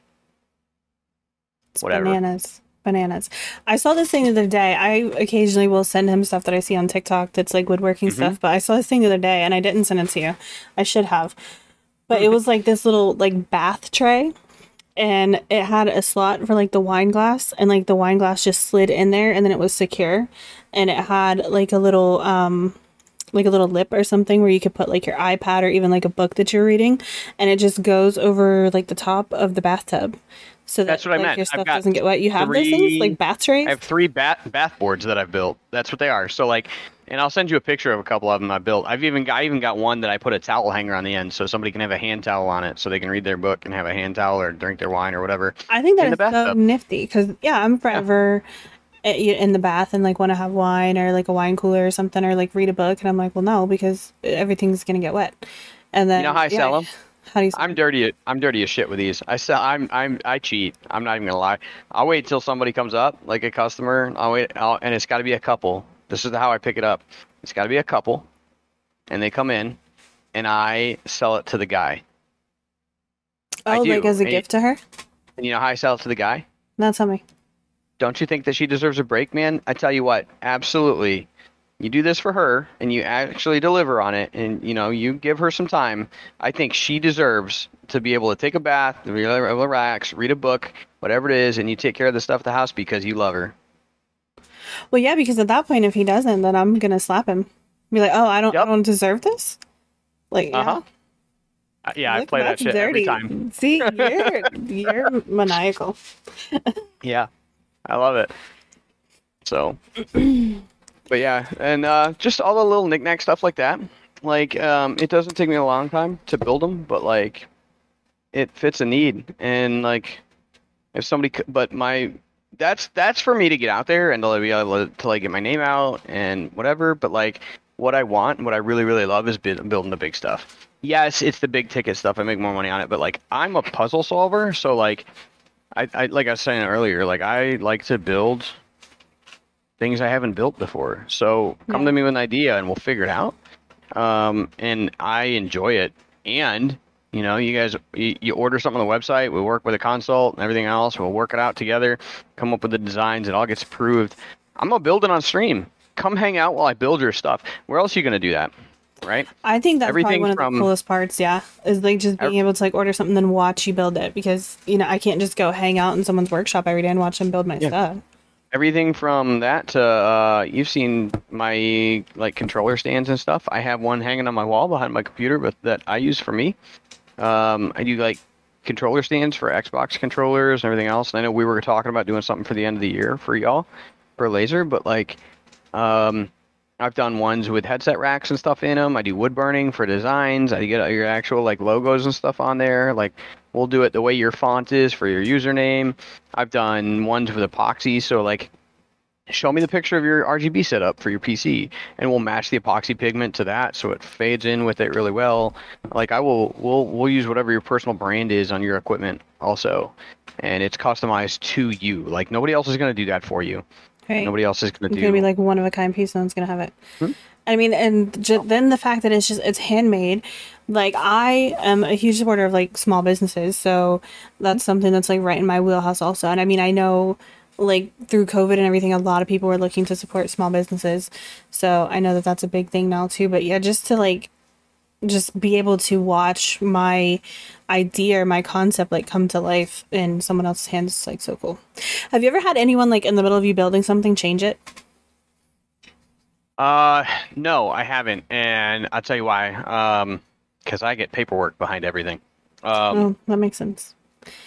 It's Whatever. Bananas bananas. I saw this thing the other day. I occasionally will send him stuff that I see on TikTok that's like woodworking mm-hmm. stuff, but I saw this thing the other day and I didn't send it to you. I should have. But it was like this little like bath tray and it had a slot for like the wine glass and like the wine glass just slid in there and then it was secure and it had like a little um like a little lip or something where you could put like your iPad or even like a book that you're reading and it just goes over like the top of the bathtub so that, that's what like, I meant. Your stuff doesn't get wet. You have three, those things like bath trays. I have three bath bath boards that I've built. That's what they are. So like, and I'll send you a picture of a couple of them I built. I've even got I even got one that I put a towel hanger on the end, so somebody can have a hand towel on it, so they can read their book and have a hand towel or drink their wine or whatever. I think that's so nifty because yeah, I'm forever. Yeah in the bath and like want to have wine or like a wine cooler or something or like read a book and I'm like, well, no, because everything's gonna get wet. And then You know how I sell 'em? How do you? I'm dirty. I'm dirty as shit with these. I sell. I'm. I'm. I cheat. I'm not even gonna lie. I'll wait till somebody comes up, like a customer. I'll wait. I'll, and it's got to be a couple. This is how I pick it up. It's got to be a couple, and they come in, and I sell it to the guy. Oh, like as a And- gift to her? And you know how I sell it to the guy? Not tell me. Don't you think that she deserves a break, man? I tell you what, absolutely. You do this for her and you actually deliver on it and you know, you give her some time. I think she deserves to be able to take a bath, to be able to relax, read a book, whatever it is, and you take care of the stuff at the house because you love her. Well, yeah, because at that point, if he doesn't, then I'm gonna slap him. Be like, oh, I don't, I don't deserve this. Like, yeah. Uh-huh. Uh, Yeah, I play that that's shit every dirty. time. See, you're you're maniacal. Yeah. I love it. So But yeah, and uh, just all the little knickknack stuff like that. Like, um, it doesn't take me a long time to build them, but like, it fits a need. And like, if somebody, c- but my, that's that's for me to get out there and to be able to, like get my name out and whatever. But like, what I want, and what I really really love is bu- building the big stuff. Yes, it's the big ticket stuff. I make more money on it, but like, I'm a puzzle solver, so like, I, I like I was saying earlier, like I like to build things I haven't built before. So come Yeah. to me with an idea and we'll figure it out. Um, and I enjoy it. And you know, you guys, you, you order something on the website. We work with a consult and everything else. We'll work it out together. Come up with the designs. It all gets approved. I'm gonna build it on stream. Come hang out while I build your stuff. Where else are you gonna do that? Right? I think that's probably Everything one of from- the coolest parts. Yeah, is like just being able to like order something and watch you build it because you know I can't just go hang out in someone's workshop every day and watch them build my Yeah. stuff. Everything from that to uh, you've seen my like controller stands and stuff. I have one hanging on my wall behind my computer, but that I use for me. Um, I do like controller stands for Xbox controllers and everything else. And I know we were talking about doing something for the end of the year for y'all for Lazer, but like, um, I've done ones with headset racks and stuff in them. I do wood burning for designs. I get your actual like logos and stuff on there. Like we'll do it the way your font is for your username. I've done ones with epoxy, so like show me the picture of your RGB setup for your PC and we'll match the epoxy pigment to that so it fades in with it really well. Like I will we'll we'll use whatever your personal brand is on your equipment also. And it's customized to you. Like nobody else is going to do that for you. Right. Nobody else is gonna do. It's to gonna be like one of a kind piece. No one's gonna have it. Hmm? I mean, and ju- then the fact that it's just it's handmade. Like I am a huge supporter of like small businesses, so that's something that's like right in my wheelhouse also. And I mean, I know like through COVID and everything, a lot of people were looking to support small businesses. So I know that that's a big thing now too. But yeah, just to like just be able to watch my idea or my concept like come to life in someone else's hands is like so cool. Have you ever had anyone like in the middle of you building something change it? Uh, no, I haven't, and I'll tell you why. Um, because I get paperwork behind everything. Um, oh, that makes sense.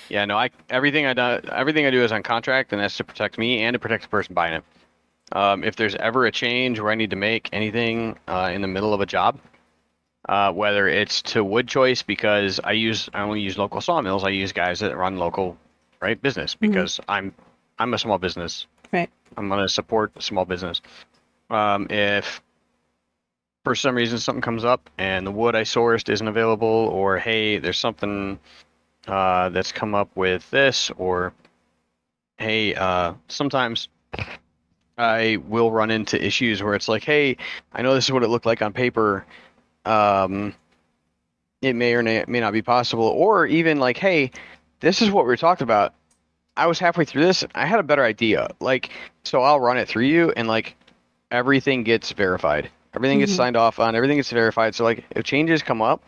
yeah, no, I everything I do, everything I do is on contract, and that's to protect me and to protect the person buying it. Um, if there's ever a change where I need to make anything uh, in the middle of a job, uh, whether it's to wood choice because I use I only use local sawmills, I use guys that run local, right business because I'm I'm a small business. Right. I'm gonna support small business. Um, if for some reason something comes up and the wood I sourced isn't available, or hey, there's something uh, that's come up with this, or hey, uh, sometimes I will run into issues where it's like, hey, I know this is what it looked like on paper. Um, it may or may not be possible, or even like, hey, this is what we were talking about. I was halfway through this. I had a better idea. Like, so I'll run it through you, and like, everything gets verified. Everything gets Mhm. signed off on. Everything gets verified. So like, if changes come up,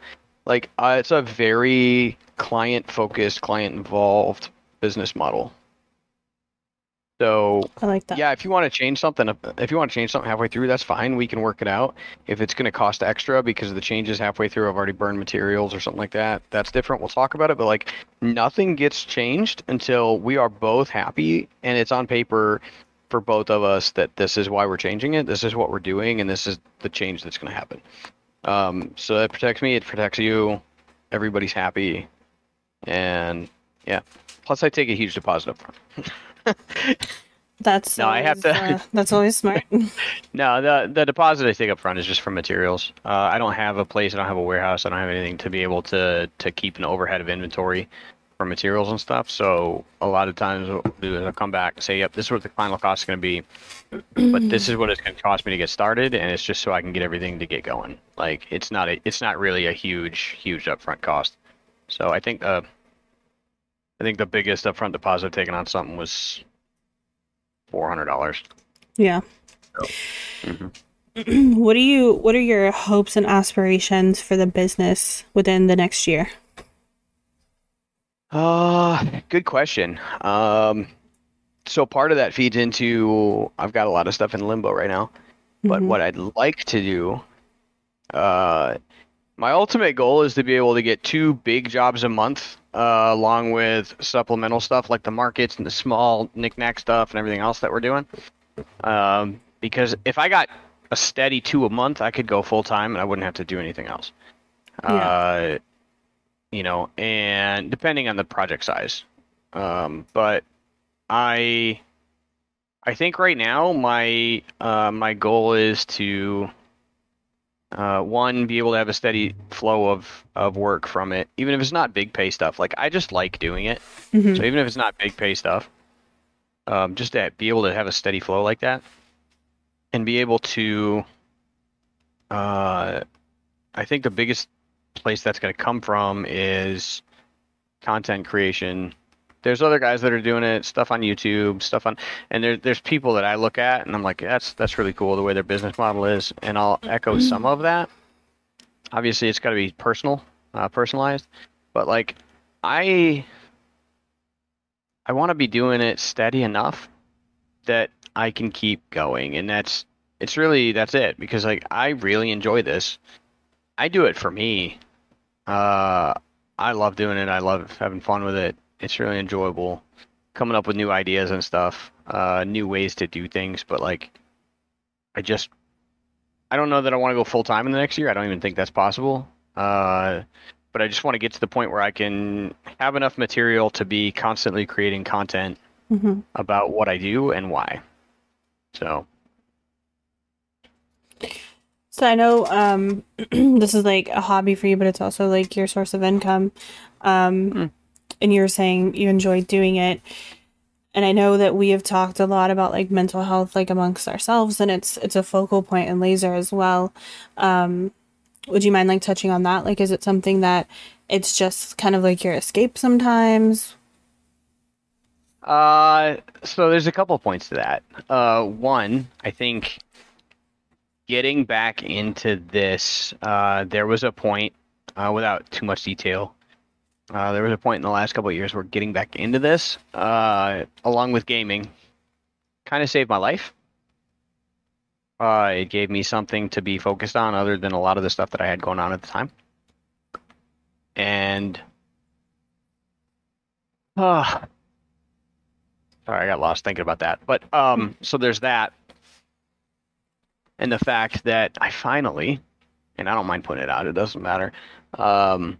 like, uh, it's a very client-focused, client-involved business model. So I like that. yeah, if you want to change something, if you want to change something halfway through, that's fine. We can work it out. If it's going to cost extra because of the changes halfway through, I've already burned materials or something like that. That's different. We'll talk about it. But like, nothing gets changed until we are both happy and it's on paper for both of us that this is why we're changing it. This is what we're doing, and this is the change that's going to happen. Um, so it protects me. It protects you. Everybody's happy, and yeah. Plus, I take a huge deposit up front. That's No, I have to- uh, that's always smart. No, the the deposit I take up front is just for materials. Uh, I don't have a place. I don't have a warehouse. I don't have anything to be able to to keep an overhead of inventory for materials and stuff. So a lot of times what I'll do is I'll come back and say, "Yep, this is what the final cost is going to be, but this is what it's going to cost me to get started, and it's just so I can get everything to get going. Like it's not a it's not really a huge huge upfront cost. So I think uh, I think the biggest upfront deposit taken on something was four hundred dollars. yeah. Mhm. what do you what are your hopes and aspirations for the business within the next year? Uh, good question. Um, so part of that feeds into I've got a lot of stuff in limbo right now, but Mhm. what I'd like to do, uh, my ultimate goal is to be able to get two big jobs a month, uh, along with supplemental stuff like the markets and the small knickknack stuff and everything else that we're doing. Um, because if I got a steady two a month, I could go full time and I wouldn't have to do anything else. Uh, you know, and depending on the project size. Um, but I, I think right now my uh, my goal is to uh, one be able to have a steady flow of of work from it, even if it's not big pay stuff. Like I just like doing it, Mhm. so even if it's not big pay stuff, um, just to be able to have a steady flow like that, and be able to, uh, I think the biggest place that's going to come from is content creation. There's other guys that are doing it, stuff on YouTube, stuff on, and there, there's people that I look at and I'm like, that's that's really cool the way their business model is, and I'll echo some of that. Obviously, it's got to be personal, uh, personalized, but like I I want to be doing it steady enough that I can keep going, and that's it's really that's it because like I really enjoy this. I do it for me. Uh, I love doing it. I love having fun with it. It's really enjoyable, coming up with new ideas and stuff, uh, new ways to do things. But like, I just I don't know that I want to go full time in the next year. I don't even think that's possible. Uh, but I just want to get to the point where I can have enough material to be constantly creating content Mhm. about what I do and why. So, So I know um, this is like a hobby for you, but it's also like your source of income. Um, Hmm. And you're saying you enjoy doing it. And I know that we have talked a lot about like mental health, like amongst ourselves, and it's it's a focal point in Lazer as well. Um, would you mind like touching on that? Like, is it something that it's just kind of like your escape sometimes? uh, so there's a couple points to that. Uh, one, I think getting back into this, uh, there was a point, uh, without too much detail, uh, there was a point in the last couple of years where getting back into this, uh, along with gaming, kind of saved my life. Uh, it gave me something to be focused on other than a lot of the stuff that I had going on at the time. And, uh, sorry, I got lost thinking about that. But, um, so there's that. And the fact that I finally, and I don't mind putting it out, it doesn't matter. Um,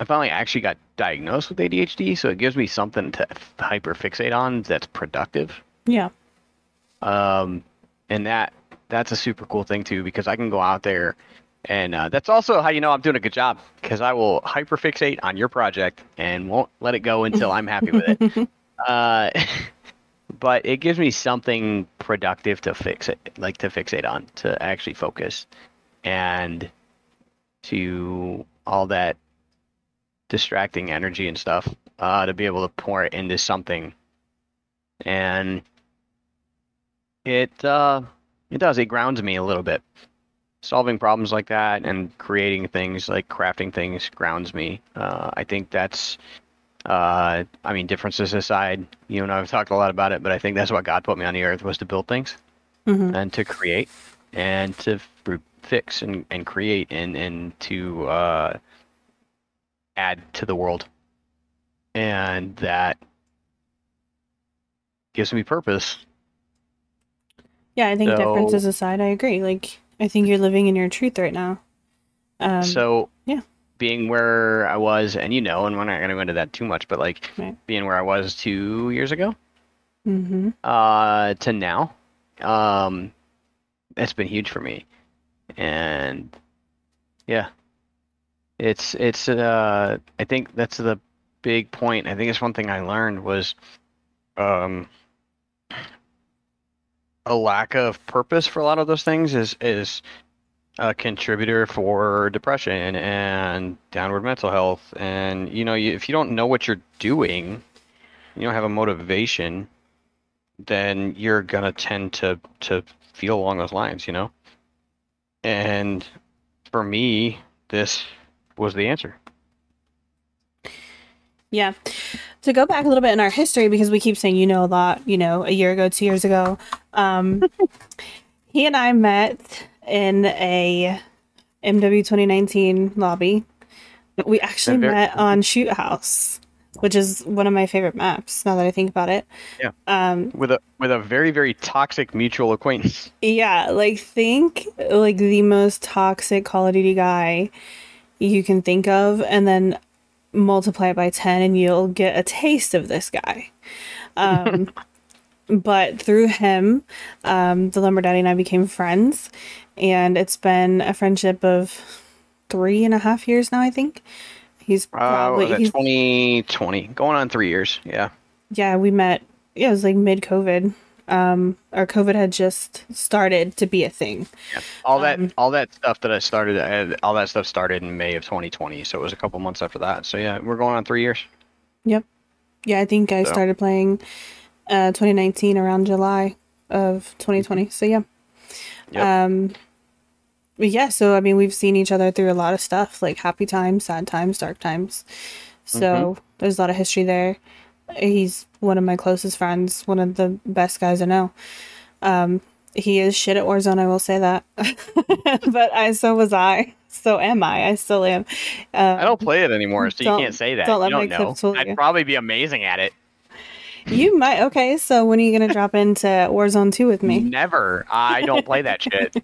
I finally actually got diagnosed with ADHD, so it gives me something to hyper fixate on that's productive. Yeah. Um, and that that's a super cool thing too because I can go out there, and uh, that's also how you know I'm doing a good job because I will hyper fixate on your project and won't let it go until I'm happy with it. Uh, but it gives me something productive to fix it, like to fixate on, to actually focus, and to all that distracting energy and stuff, uh, to be able to pour it into something, and it uh, it does it grounds me a little bit. Solving problems like that and creating things like crafting things grounds me. Uh, I think that's uh, I mean, differences aside, you and I have talked a lot about it, but I think that's what God put me on the earth was to build things hmm and to create and to f- fix and, and create and, and to uh, add to the world. And that gives me purpose. Yeah, I think So- differences aside, I agree. Like, I think you're living in your truth right now. Um, so, yeah. Being where I was, and you know, and we're not going to go into that too much, but like Right. being where I was two years ago, Mm-hmm. uh, to now. Um, it's been huge for me, and yeah, it's it's uh, I think that's the big point. I think it's one thing I learned was um, a lack of purpose for a lot of those things is is a contributor for depression and downward mental health. And you know, if you don't know what you're doing, you don't have a motivation, then you're gonna tend to to feel along those lines, you know. And for me, this was the answer. Yeah. To go back a little bit in our history, because we keep saying you know a lot, you know, a year ago, two years ago, um, he and I met in a MW 2019 lobby. We actually very- met on Shoot House, which is one of my favorite maps now that I think about it. Yeah. Um, With a with a very very toxic mutual acquaintance. yeah, like think like the most toxic Call of Duty guy you can think of, and then multiply it by 10 and you'll get a taste of this guy. Um, but through him, um, the Lumber Daddy and I became friends, and it's been a friendship of three and a half years now, I think. He's Uh, probably, it he's, 2020, going on three years. Yeah. yeah, we met, yeah, it was like mid COVID. Um, our COVID had just started to be a thing. All that Um, all that stuff that I started, uh, all that stuff started in May of 2020. So it was a couple months after that. So yeah, we're going on three years. Yep. Yeah, I think I So- started playing uh 2019 around July of 2020. So yeah. Yep. Um yeah, so I mean we've seen each other through a lot of stuff, like happy times, sad times, dark times. So there's a lot of history there. He's one of my closest friends, one of the best guys I know. Um he is shit at Warzone, I will say that. but I so was I. So am I. I still am. Um, I don't play it anymore, so you can't say that. don't you let don't my know. you. I'd probably be amazing at it. You might. Okay, so when are you gonna drop into Warzone two with me? Never. I don't play that shit.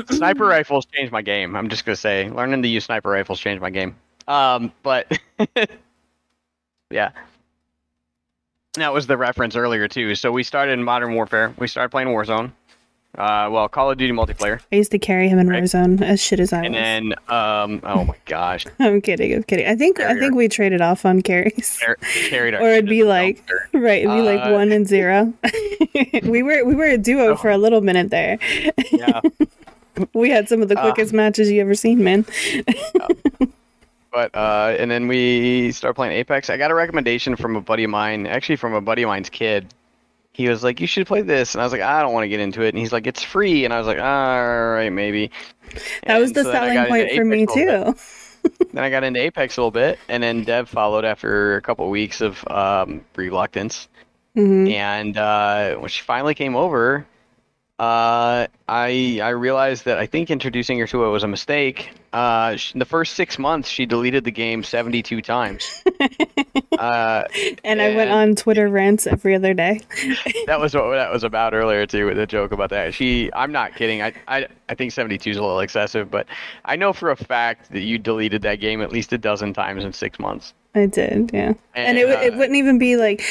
sniper rifles changed my game. I'm just gonna say, learning to use sniper rifles changed my game. Um, but yeah, that was the reference earlier too. So we started in Modern Warfare. We started playing Warzone. Uh, well, Call of Duty multiplayer, I used to carry him in Right. Warzone as shit as I and was. then um, oh my gosh, I'm kidding. I'm kidding. I think I think we traded off on carries. car- carried Or it'd be like-. Right, it'd be like Uh, one and zero. we were we were a duo Oh. for a little minute there. yeah. We had some of the Uh. quickest matches you ever seen, man. But uh, and then we start playing Apex. I got a recommendation from a buddy of mine, actually from a buddy of mine's kid. He was like, "You should play this," and I was like, "I don't want to get into it." And he's like, "It's free," and I was like, "All right, maybe." That was And the so selling point for me Apex a little bit. too. Then I got into Apex a little bit, and then Dev followed after a couple weeks of um, reluctance. hmm And uh, when she finally came over, uh, I I realized that I think introducing her to it was a mistake. Uh, sh the first six months, she deleted the game 72 times. uh, And I went on Twitter rants every other day. that was what that was about earlier too, with the joke about that. She, I'm not kidding. I I, I think 72 is a little excessive, but I know for a fact that you deleted that game at least a dozen times in six months. I did, yeah. And, it, w- it uh, wouldn't even be like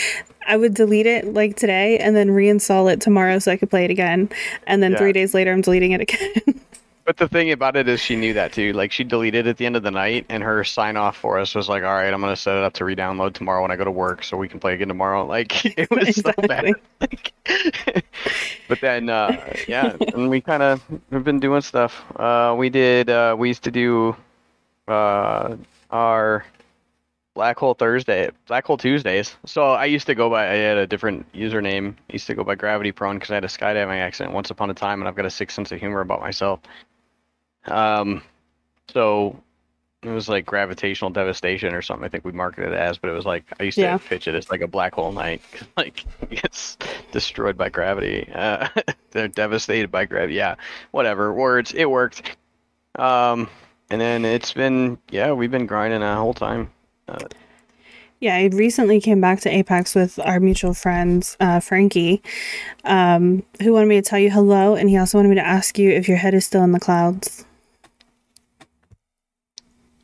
I would delete it like today and then reinstall it tomorrow so I could play it again. And then Yeah. three days later, I'm deleting it again. But the thing about it is, she knew that too. Like she deleted at the end of the night, and her sign off for us was like, "All right, I'm gonna set it up to re-download tomorrow when I go to work, so we can play again tomorrow." Like it was so bad. Like, but then, uh, yeah, and we kind of we've been doing stuff. Uh, we did. Uh, we used to do uh, our Black Hole Thursday, Black Hole Tuesdays. So I used to go by. I had a different username. I used to go by Gravity Prone because I had a skydiving accident once upon a time, and I've got a sick sense of humor about myself. Um, so it was like gravitational devastation or something. I think we marketed it as, but it was like I used to Yeah. pitch it as like a black hole night, like gets destroyed by gravity. Uh, they're devastated by gravity. Yeah, whatever words. It worked. Um, and then it's been yeah, we've been grinding a whole time. yeah, I recently came back to Apex with our mutual friends, uh, Frankie, um, who wanted me to tell you hello, and he also wanted me to ask you if your head is still in the clouds.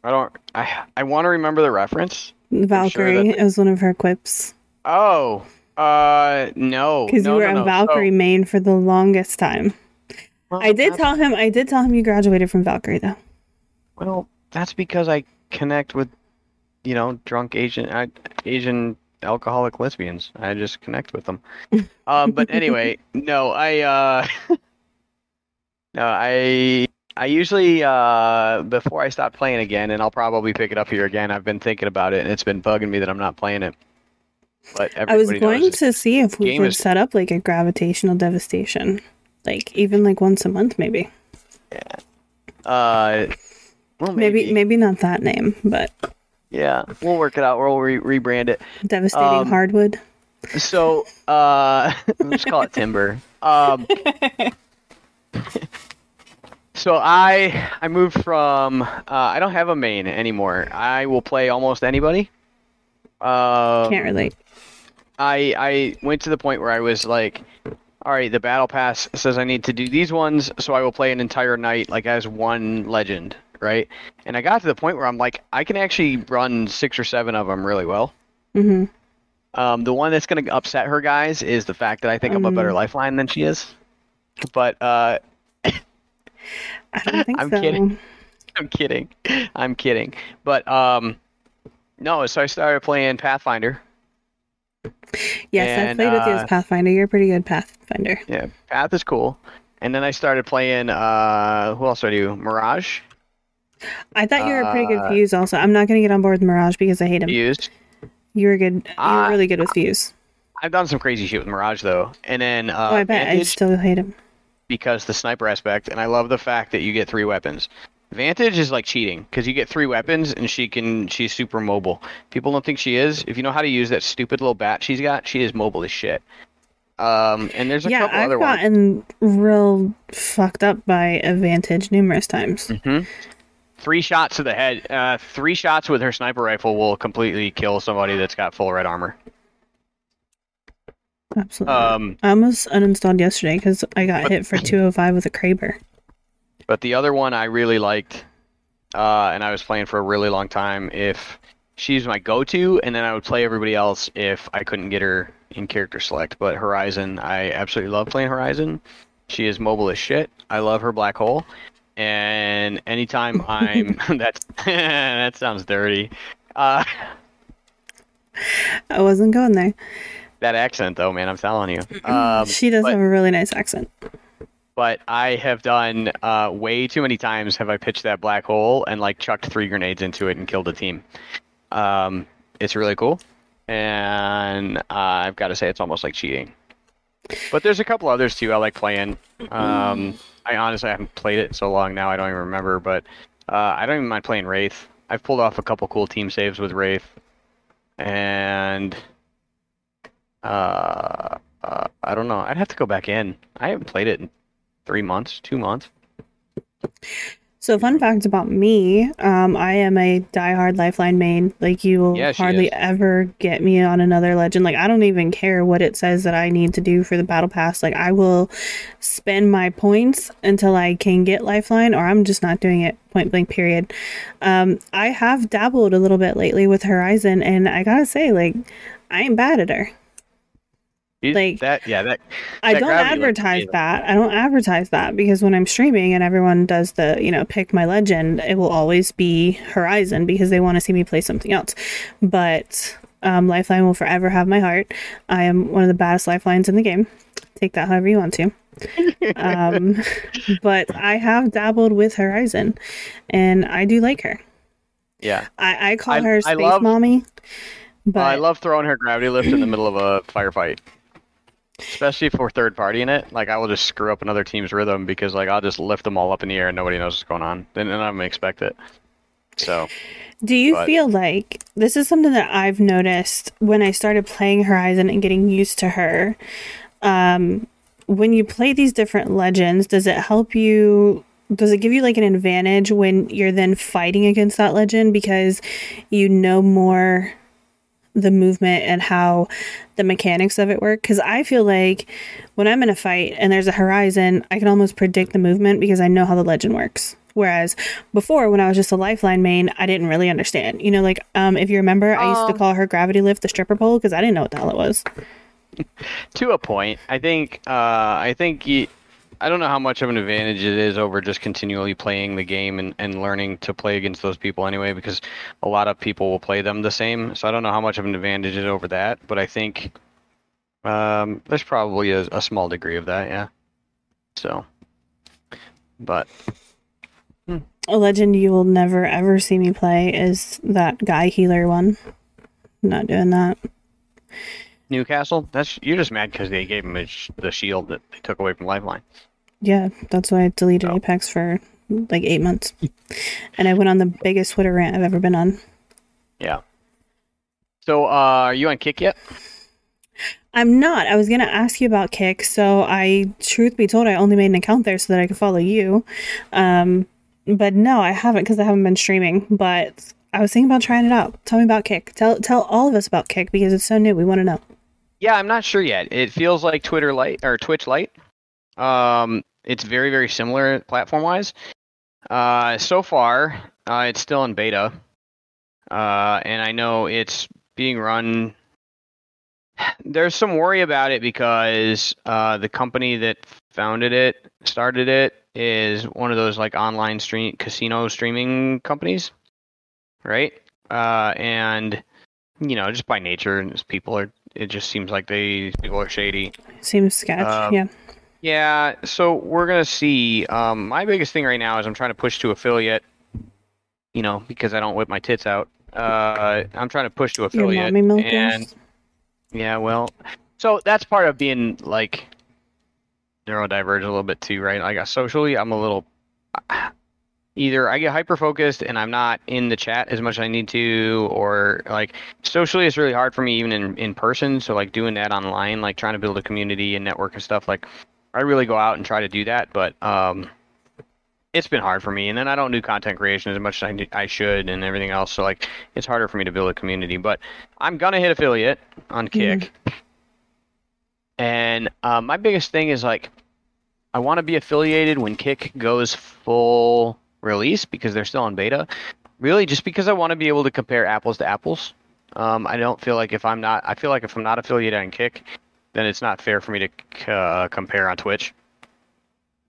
I don't. I I want to remember the reference. Valkyrie, that- it was one of her quips. Oh, uh, no. Because no, you were no, a no. Valkyrie So- main for the longest time. well, I did that's- tell him. I did tell him you graduated from Valkyrie though. Well, that's because I connect with, you know, drunk Asian uh, Asian alcoholic lesbians. I just connect with them. um, but anyway, no, I uh, no, I I usually uh before I stop playing again, and I'll probably pick it up here again. I've been thinking about it, and it's been bugging me that I'm not playing it. But I was going knows to see if we game could is- set up like a gravitational devastation, like even like once a month, maybe. Yeah. Uh, well, Maybe maybe, maybe not that name, but yeah, we'll work it out. We'll re- rebrand it. devastating Um, hardwood. So, uh, let's call it timber. Um, so I I moved from uh, I don't have a main anymore. I will play almost anybody. Uh, Can't relate. I I went to the point where I was like, all right, the battle pass says I need to do these ones, so I will play an entire night like as one legend, right? And I got to the point where I'm like, I can actually run six or seven of them really well. hmm Um, the one that's going to upset her guys is the fact that I think I'm a better Mm. lifeline than she is. But uh, I don't think I'm so. kidding. I'm kidding. I'm kidding. But um, no, so I started playing Pathfinder. Yes, And, played with you uh, as Pathfinder. You're a pretty good Pathfinder. Yeah, Path is cool. And then I started playing. Uh, who else do I do? Mirage. I thought you were a pretty good Uh, Fuse. Also, I'm not going to get on board with Mirage because I hate him. Used. You were good. You were Ah. really good with Fuse. I've done some crazy shit with Mirage though. And then uh, oh, I bet I still hate him. Because the sniper aspect, and I love the fact that you get three weapons. Vantage is like cheating because you get three weapons and she can she's super mobile. People don't think she is. If you know how to use that stupid little bat she's got, she is mobile as shit. Um, and there's a Yeah, couple I've other ones. gotten real fucked up by a Vantage numerous times. hmm Three shots to the head. Uh, three shots with her sniper rifle will completely kill somebody that's got full red armor. Absolutely. Um, I almost uninstalled yesterday because I got hit for 205 with a Kraber. But the other one I really liked, uh, and I was playing for a really long time. If she's my go-to, and then I would play everybody else if I couldn't get her in character select. But Horizon, I absolutely love playing Horizon. She is mobile as shit. I love her black hole. And anytime I'm that's that sounds dirty. Uh, I wasn't going there. That accent though, man, I'm telling you. Um, she does but- have a really nice accent. but I have done uh, way too many times have I pitched that black hole and like chucked three grenades into it and killed a team. Um, it's really cool, and uh, I've got to say it's almost like cheating. But there's a couple others too I like playing. Um, I honestly haven't played it so long now I don't even remember, but uh, I don't even mind playing Wraith. I've pulled off a couple cool team saves with Wraith, and uh, uh, I don't know. I'd have to go back in. I haven't played it in three months, two months. So, fun fact about me um, I am a diehard Lifeline main. Like, you will Yeah, hardly is. ever get me on another legend. Like, I don't even care what it says that I need to do for the battle pass. Like, I will spend my points until I can get Lifeline, or I'm just not doing it point blank, period. Um, I have dabbled a little bit lately with Horizon, and I gotta say, like, I ain't bad at her. You- Like, that, yeah, that. I that don't advertise amazing. that. I don't advertise that because when I'm streaming and everyone does the, you know, pick my legend, it will always be Horizon because they want to see me play something else. But um, Lifeline will forever have my heart. I am one of the baddest lifelines in the game. Take that however you want to. um, but I have dabbled with Horizon and I do like her. Yeah, I, I call I- her Space love- Mommy. But I love throwing her gravity lift in the middle of a firefight, especially for third party in it. Like I will just screw up another team's rhythm because like I'll just lift them all up in the air and nobody knows what's going on. Then and I'm gonna expect it. So Do you But- feel like this is something that I've noticed when I started playing Horizon and getting used to her? Um, when you play these different legends, does it help you? Does it give you like an advantage when you're then fighting against that legend because you know more the movement and how the mechanics of it work? Because I feel like when I'm in a fight and there's a Horizon, I can almost predict the movement because I know how the legend works. Whereas before, when I was just a Lifeline main, I didn't really understand. You know, like um, if you remember, I used to Um. call her Gravity Lift the stripper pole because I didn't know what the hell it was. to a point. I think uh, I think you, I don't know how much of an advantage it is over just continually playing the game and, and learning to play against those people anyway, because a lot of people will play them the same. So I don't know how much of an advantage it is over that, but I think um, there's probably a, a small degree of that, yeah. So, but A legend you will never ever see me play is that guy healer one. Not doing that. Newcastle, that's you're just mad because they gave him sh- the shield that they took away from Lifeline. Yeah, that's why I deleted Oh. Apex for like eight months. and I went on the biggest Twitter rant I've ever been on. Yeah. So, uh, are you on Kick yet? I'm not. I was gonna ask you about Kick, so I, truth be told, I only made an account there so that I could follow you. Um, but no, I haven't because I haven't been streaming. But I was thinking about trying it out. Tell me about Kick. Tell tell all of us about Kick because it's so new. We want to know. Yeah, I'm not sure yet. It feels like Twitter Lite or Twitch Lite. Um, it's very very similar platform wise. Uh, so far, uh, it's still in beta. Uh, and I know it's being run. There's some worry about it because uh, the company that founded it, started it, is one of those like online stream casino streaming companies, right? Uh, and you know, just by nature, and people are. It just seems like they people are shady. Seems sketch. Um, yeah. Yeah, so we're gonna see. Um, my biggest thing right now is I'm trying to push to affiliate. You know, because I don't whip my tits out. Uh, I'm trying to push to affiliate, and yeah, well, so that's part of being like neurodivergent a little bit too, right? Like socially, I'm a little either I get hyper focused and I'm not in the chat as much as I need to, or like socially, it's really hard for me even in in person. So like doing that online, like trying to build a community and network and stuff, like I really go out and try to do that, but um, it's been hard for me. And then I don't do content creation as much as I, do- I should and everything else. So like it's harder for me to build a community. But I'm gonna hit affiliate on Kick. And uh, my biggest thing is like, I want to be affiliated when Kick goes full release because they're still in beta. Really, just because I want to be able to compare apples to apples. Um, I don't feel like if I'm not, I feel like if I'm not affiliated on Kick, then it's not fair for me to uh, compare on Twitch.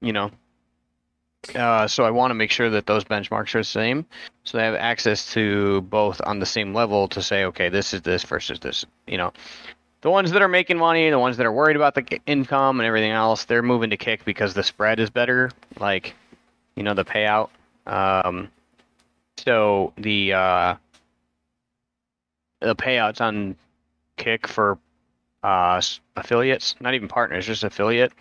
You know. Uh, so I want to make sure that those benchmarks are the same, so they have access to both on the same level to say, okay, this is this versus this. You know, the ones that are making money, the ones that are worried about the income and everything else, they're moving to Kick because the spread is better. Like, you know, the payout. Um, so the uh, the payouts on Kick for uh, affiliates, not even partners, just affiliate.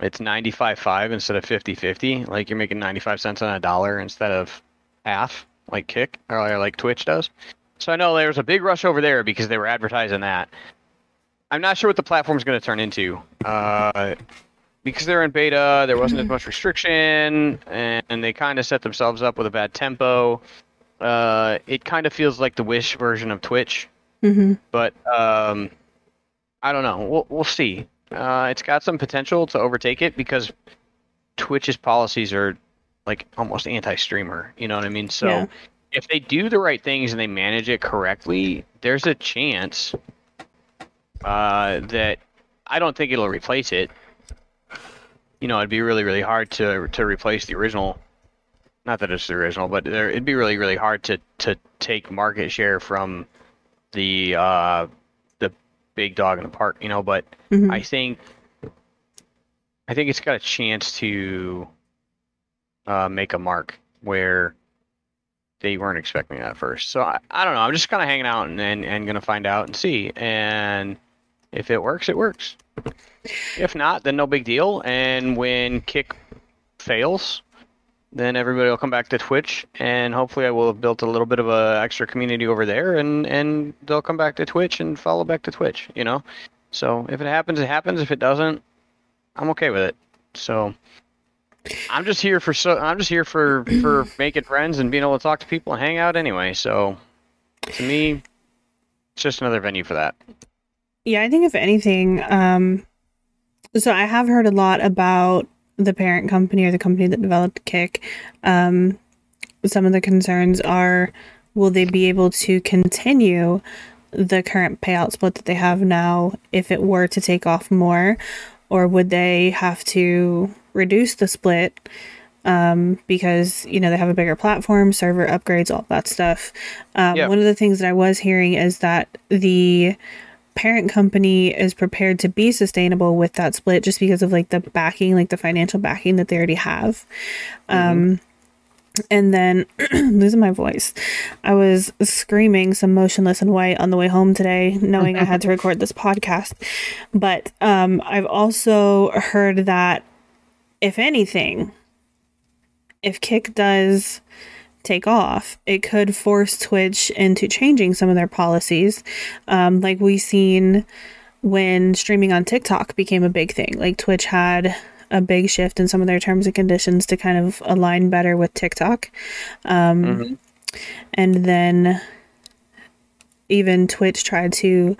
It's 95.5 instead of 50.50. Like you're making 95 cents on a dollar instead of half, like Kick or like Twitch does. So I know there was a big rush over there because they were advertising that. I'm not sure what the platform's going to turn into. Uh, because they're in beta, there wasn't as much restriction, and, and they kind of set themselves up with a bad tempo. Uh, it kind of feels like the Wish version of Twitch, hmm but um, I don't know. We'll we'll see. Uh, it's got some potential to overtake it because Twitch's policies are like almost anti-streamer. You know what I mean? So Yeah. if they do the right things and they manage it correctly, there's a chance uh, that I don't think it'll replace it. You know, it'd be really really hard to to replace the original. Not that it's the original, but there, it'd be really really hard to to take market share from the uh, the big dog in the park. You know, but hmm I think I think it's got a chance to uh, make a mark where they weren't expecting that first. So I, I don't know. I'm just kind of hanging out and, and and gonna find out and see. And if it works, it works. If not, then no big deal. And when Kick fails, then everybody will come back to Twitch, and hopefully I will have built a little bit of a extra community over there, and and they'll come back to Twitch and follow back to Twitch. You know. So if it happens, it happens. If it doesn't, I'm okay with it. So I'm just here for so I'm just here for for making friends and being able to talk to people and hang out anyway. So to me, it's just another venue for that. Yeah, I think if anything, um, so I have heard a lot about the parent company or the company that developed Kick, um, some of the concerns are will they be able to continue the current payout split that they have now if it were to take off more, or would they have to reduce the split um, because you know they have a bigger platform, server upgrades, all that stuff. Um, Yeah. One of the things that I was hearing is that the parent company is prepared to be sustainable with that split just because of like the backing, like the financial backing that they already have. Um, and then losing my voice, I was screaming some Motionless In White on the way home today, knowing I had to record this podcast. But um, I've also heard that if anything, if Kick does take off, it could force Twitch into changing some of their policies. Um, like we seen when streaming on TikTok became a big thing. Like Twitch had a big shift in some of their terms and conditions to kind of align better with TikTok. Um, And then even Twitch tried to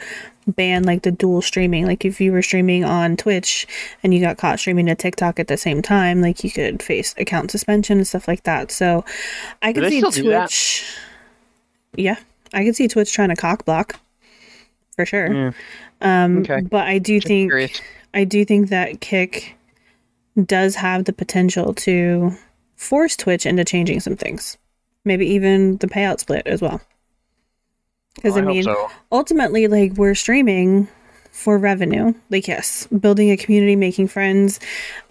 ban like the dual streaming. Like if you were streaming on Twitch and you got caught streaming to TikTok at the same time, like you could face account suspension and stuff like that. So I could see still do that? Twitch. Yeah, I could see Twitch trying to cock block for sure. Um, Okay. but I do think curious. I do think that Kick does have the potential to force Twitch into changing some things. Maybe even the payout split as well. Because I I mean, so. ultimately, like we're streaming for revenue. Like, yes, building a community, making friends,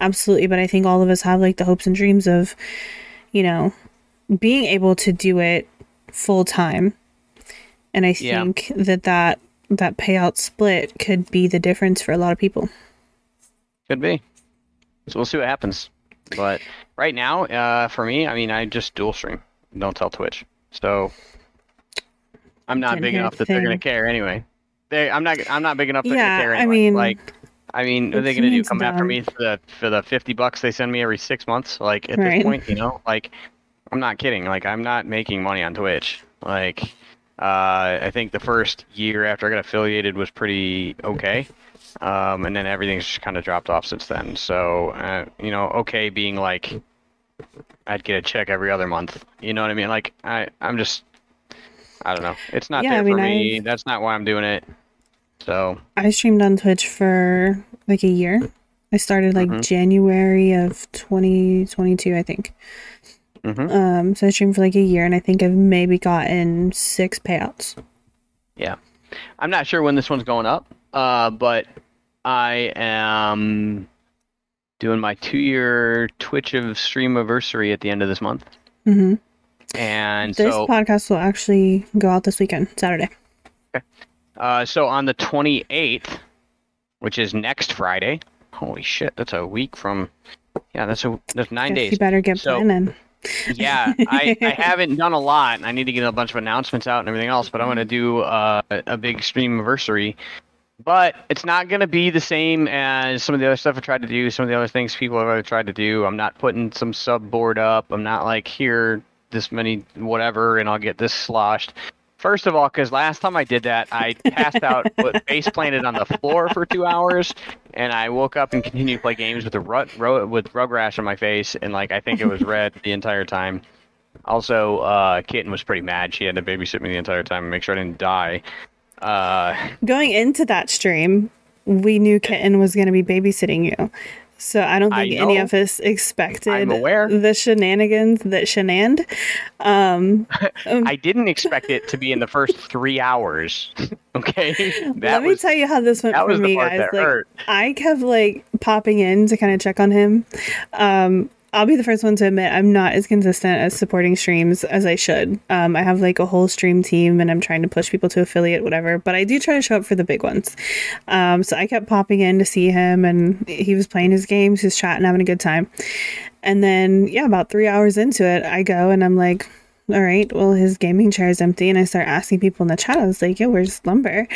absolutely. But I think all of us have like the hopes and dreams of, you know, being able to do it full time. And I Yeah. think that that that payout split could be the difference for a lot of people. Could be. So we'll see what happens. But right now, uh, for me, I mean, I just dual stream. Don't tell Twitch. So I'm not big enough that they're gonna care anyway. They, I'm not. I'm not big enough. That Yeah, care I anyway. mean, like, I mean, what are they gonna do? Come after me for the for the fifty bucks they send me every six months? Like at Right. this point, you know, like I'm not kidding. Like I'm not making money on Twitch. Like uh, I think the first year after I got affiliated was pretty okay. Um, and then everything's just kind of dropped off since then. So, uh, you know, okay being like, I'd get a check every other month. You know what I mean? Like, I, I'm just, I don't know. It's not Yeah, there I mean, for me. I- That's not why I'm doing it. So, I streamed on Twitch for like a year. I started like Mhm. January of 2022, I think. mhm. Um, so I streamed for like a year, and I think I've maybe gotten six payouts. yeah. I'm not sure when this one's going up, uh, but I am doing my two-year Twitch of stream anniversary at the end of this month, hmm and This so podcast will actually go out this weekend, Saturday. Uh, so on the 28th, which is next Friday. Holy shit, that's a week from. Yeah, that's a that's nine Guess days. you better get So- planning. Yeah, I, I haven't done a lot, and I need to get a bunch of announcements out and everything else. But I'm gonna do uh, a big stream anniversary. But it's not gonna be the same as some of the other stuff I tried to do. Some of the other things people have tried to do. I'm not putting some sub board up. I'm not like here this many whatever, and I'll get this sloshed. First of all, because last time I did that, I passed out, but face planted on the floor for two hours, and I woke up and continued to play games with the rut, ro- with rug rash on my face, and like I think it was red the entire time. Also, uh, Kitten was pretty mad. She had to babysit me the entire time and make sure I didn't die. Uh, Going into that stream, we knew Kitten was going to be babysitting you. So I don't I think any of us expected the shenanigans that shenaned. Um, I didn't expect it to be in the first three hours. okay, that let me was tell you how this went for me, guys. that Like. I kept like popping in to kind of check on him. Um, I'll be the first one to admit I'm not as consistent as supporting streams as I should. Um, I have like a whole stream team and I'm trying to push people to affiliate, whatever. But I do try to show up for the big ones. Um, so I kept popping in to see him and he was playing his games, was chatting, having a good time. And then, yeah, about three hours into it, I go and I'm like, all right, well, his gaming chair is empty. And I start asking people in the chat, I was like, yo, where's Lumber?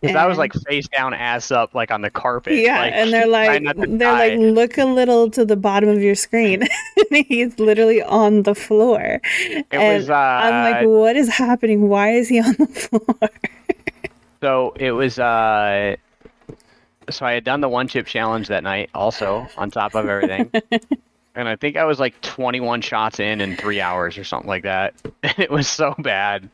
Because I was like face down, ass up, like on the carpet. yeah, like, and they're like, they're like, look a little to the bottom of your screen. he's literally on the floor. It and was, uh, I'm like, what is happening? Why is he on the floor? So it was uh so I had done the one chip challenge that night, also on top of everything. And I think I was like 21 shots in in three hours or something like that. And it was so bad.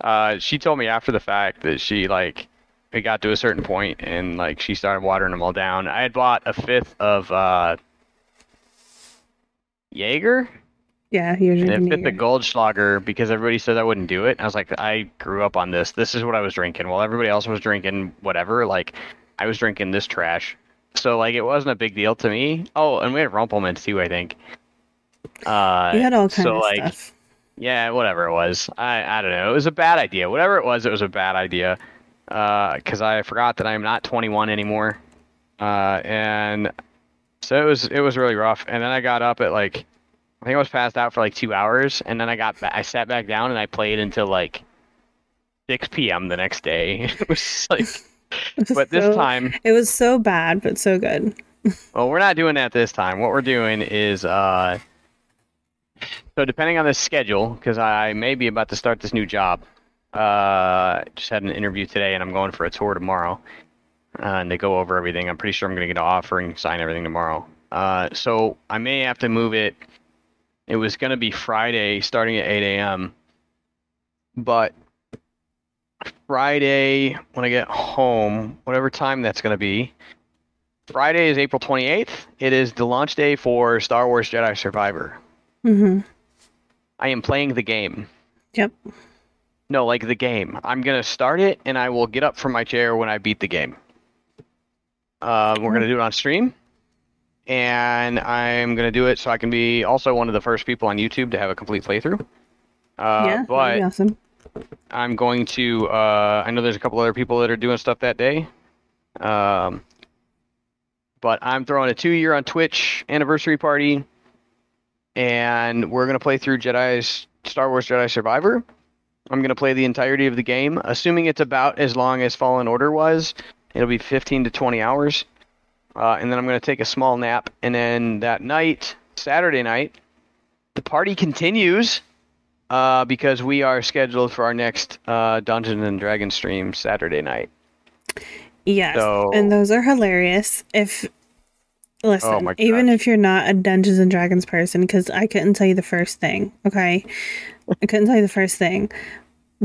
Uh, she told me after the fact that she like it got to a certain point and like she started watering them all down. I had bought a fifth of uh, Jaeger. Yeah, you're And it fit the Goldschlager because everybody said I wouldn't do it. I was like, I grew up on this. This is what I was drinking. While everybody else was drinking whatever, like I was drinking this trash. So like it wasn't a big deal to me. Oh, and we had Rumple Minze too, I think. Uh, You had all kinds so of like stuff. yeah, whatever it was. I I don't know. It was a bad idea. Whatever it was, it was a bad idea. Because I forgot that I'm not 21 anymore. Uh, and so it was it was really rough. And then I got up at like I think I was passed out for like two hours, and then I got ba- I sat back down and I played until like 6 p.m. the next day. it was like, but this so- time, it was so bad, but so good. well, we're not doing that this time. What we're doing is uh, so depending on the schedule, because I may be about to start this new job. Uh, just had an interview today, and I'm going for a tour tomorrow. Uh, and they go over everything. I'm pretty sure I'm going to get an offer and sign everything tomorrow. Uh, so I may have to move it. It was going to be Friday, starting at 8 a.m. But Friday, when I get home, whatever time that's going to be, Friday is April 28th. It is the launch day for Star Wars Jedi Survivor. Mm-hmm. I am playing the game. Yep. No, like the game. I'm gonna start it, and I will get up from my chair when I beat the game. Uh, we're gonna do it on stream, and I'm gonna do it so I can be also one of the first people on YouTube to have a complete playthrough. Uh, yeah, but awesome. I'm going to. Uh, I know there's a couple other people that are doing stuff that day. Um, but I'm throwing a two-year on Twitch anniversary party, and we're gonna play through Jedi's Star Wars Jedi Survivor. I'm gonna play the entirety of the game, assuming it's about as long as Fallen Order was. It'll be 15 to 20 hours, uh, and then I'm gonna take a small nap, and then that night, Saturday night, the party continues. Uh, because we are scheduled for our next uh, Dungeons and Dragons stream Saturday night. Yes, So- and those are hilarious. If listen, Oh even if you're not a Dungeons and Dragons person, because I couldn't tell you the first thing. Okay, I couldn't tell you the first thing.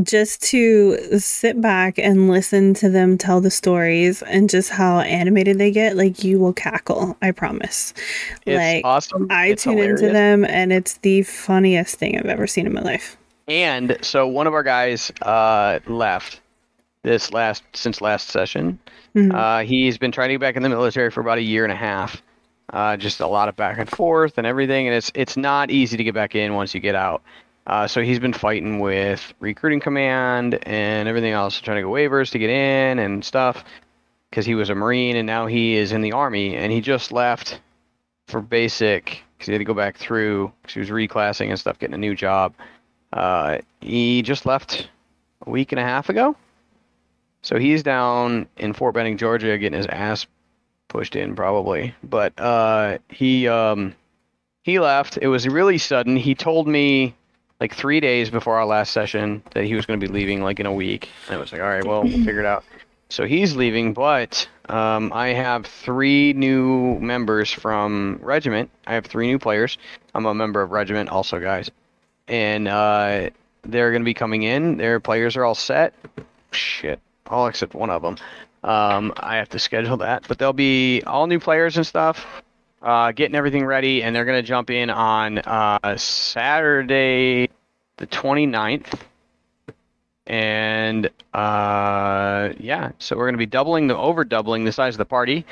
Just to sit back and listen to them tell the stories and just how animated they get, like you will cackle. I promise. It's like awesome. I It's tune into them, and it's the funniest thing I've ever seen in my life. And so one of our guys uh, left this last since last session. Mhm. Uh, he's been trying to get back in the military for about a year and a half. Uh, just a lot of back and forth and everything, and it's it's not easy to get back in once you get out. Uh, so he's been fighting with recruiting command and everything else, trying to get waivers to get in and stuff, because he was a marine and now he is in the army, and he just left for basic because he had to go back through because he was reclassing and stuff, getting a new job. Uh, he just left a week and a half ago. So he's down in Fort Benning, Georgia, getting his ass pushed in probably. But uh, he um, he left. It was really sudden. He told me like three days before our last session that he was going to be leaving like in a week. And I was like, all right, well, we'll figure it out. So he's leaving, but um, I have three new members from Regiment. I have three new players. I'm a member of Regiment also, guys. And uh, they're going to be coming in. Their players are all set. Shit, all except one of them. Um, I have to schedule that, but they'll be all new players and stuff, uh, getting everything ready, and they're going to jump in on uh, Saturday, the 29th. And uh, yeah, so we're going to be doubling the over doubling the size of the party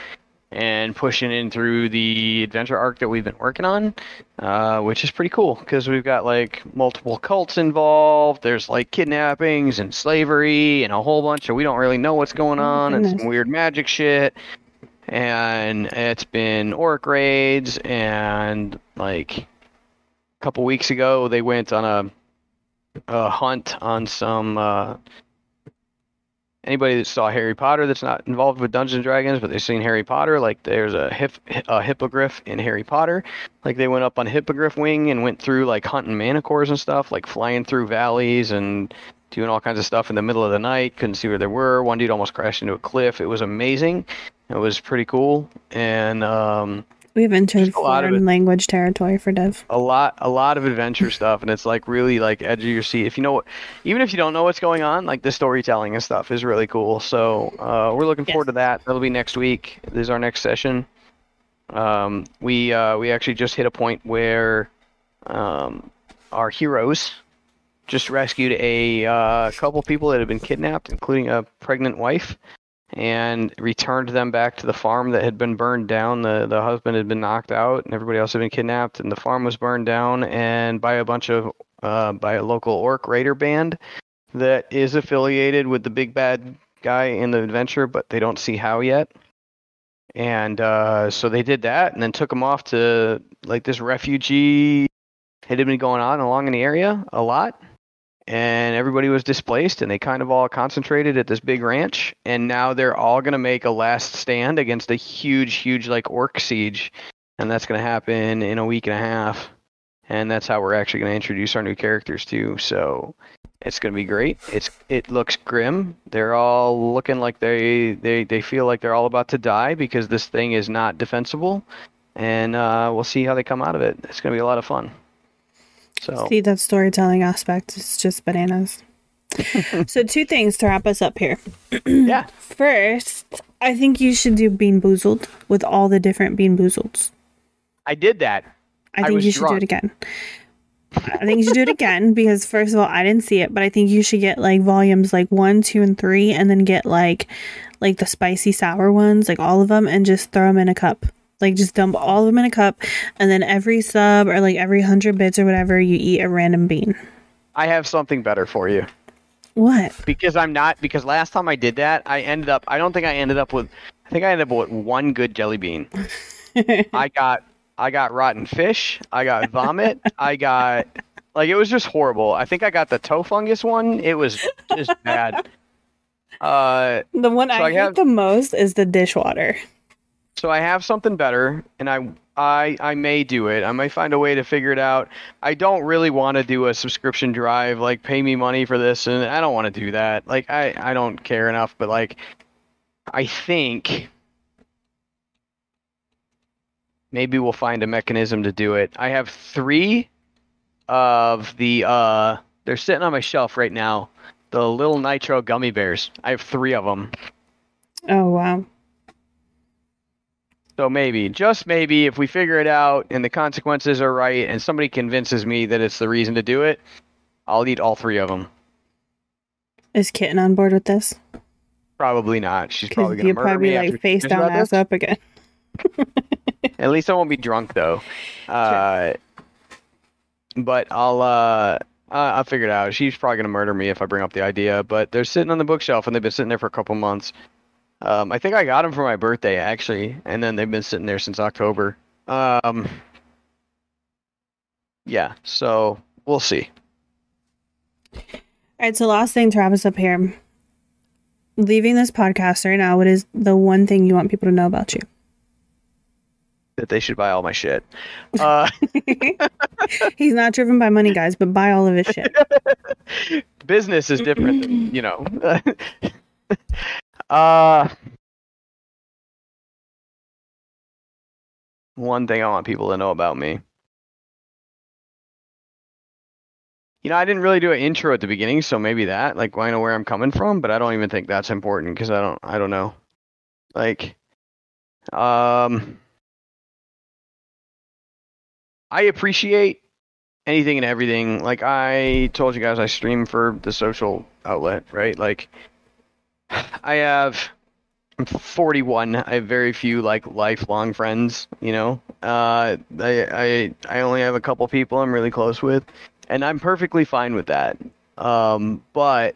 and pushing in through the adventure arc that we've been working on, uh, which is pretty cool because we've got like multiple cults involved. There's like kidnappings and slavery and a whole bunch of we don't really know what's going Oh, on and some weird magic shit. And it's been orc raids and like a couple weeks ago they went on a a hunt on some uh, anybody that saw Harry Potter that's not involved with Dungeons and Dragons, but they've seen Harry Potter. Like there's a, hip, a hippogriff in Harry Potter. Like they went up on hippogriff wing and went through like hunting manticores and stuff, like flying through valleys and doing all kinds of stuff in the middle of the night. Couldn't see where they were. One dude almost crashed into a cliff. It was amazing. It was pretty cool, and um, We've entered Just a lot of foreign language territory for Dev. a lot a lot of adventure stuff and it's like really like edge of your seat if you know what even if you don't know what's going on like the storytelling and stuff is really cool so uh, we're looking forward to that that'll be next week this is our next session um, we uh, we actually just hit a point where um, our heroes just rescued a uh, couple people that had been kidnapped including a pregnant wife and returned them back to the farm that had been burned down. The the husband had been knocked out, and everybody else had been kidnapped, and the farm was burned down and by a bunch of uh, by a local orc raider band that is affiliated with the big bad guy in the adventure, but they don't see how yet. And uh, so they did that, and then took him off to like this refugee. It had been going on along in the area a lot, and everybody was displaced and they kind of all concentrated at this big ranch and now they're all going to make a last stand against a huge huge like orc siege and that's going to happen in a week and a half and that's how we're actually going to introduce our new characters too. So it's going to be great. It's it looks grim. They're all looking like they they they feel like they're all about to die because this thing is not defensible and uh, we'll see how they come out of it. It's going to be a lot of fun so See that storytelling aspect is just bananas. so two things to wrap us up here. yeah First, I think you should do Bean Boozled with all the different Bean Boozleds. i did that I I think was you should do it again. I think you should do it again because first of all, I didn't see it, but I think you should get like volumes like one, two, and three, and then get like like the spicy sour ones, like all of them, and just throw them in a cup. Like just dump all of them in a cup, and then every sub or like every hundred bits or whatever, you eat a random bean. I have something better for you What? because I'm not because last time I did that I ended up I don't think I ended up with I think I ended up with one good jelly bean. I got I got rotten fish, I got vomit, I got like it was just horrible. I think I got the toe fungus one. It was just bad. Uh The one So I, I hate have- the most is the dishwater. So I have something better and I I I may do it. I may find a way to figure it out. I don't really want to do a subscription drive like pay me money for this and I don't want to do that. Like I I don't care enough, but like I think maybe we'll find a mechanism to do it. I have 3 of the uh they're sitting on my shelf right now. The little nitro gummy bears. I have 3 of them. Oh wow. So maybe, just maybe, if we figure it out and the consequences are right, and somebody convinces me that it's the reason to do it, I'll eat all three of them. Is Kitten on board with this? Probably not. She's probably gonna murder probably me like after face down, ass this. up again. At least I won't be drunk though. Uh, but I'll uh, I- I'll figure it out. She's probably gonna murder me if I bring up the idea. But they're sitting on the bookshelf and they've been sitting there for a couple months. Um, I think I got them for my birthday actually, and then they've been sitting there since October. Um, yeah. So we'll see. All right, so last thing to wrap us up here. Leaving this podcast right now, what is the one thing you want people to know about you? that they should buy all my shit. Uh, He's not driven by money, guys, but buy all of his shit. business is different, than, you know. uh, one thing I want people to know about me. You know, I didn't really do an intro at the beginning, so maybe that, like, I know where I'm coming from, but I don't even think that's important because I don't, I don't know. Like, um, I appreciate anything and everything. Like I told you guys, I stream for the social outlet, right? Like I have, I'm 41. I have very few like lifelong friends. You know, uh, I I I only have a couple people I'm really close with, and I'm perfectly fine with that. Um, but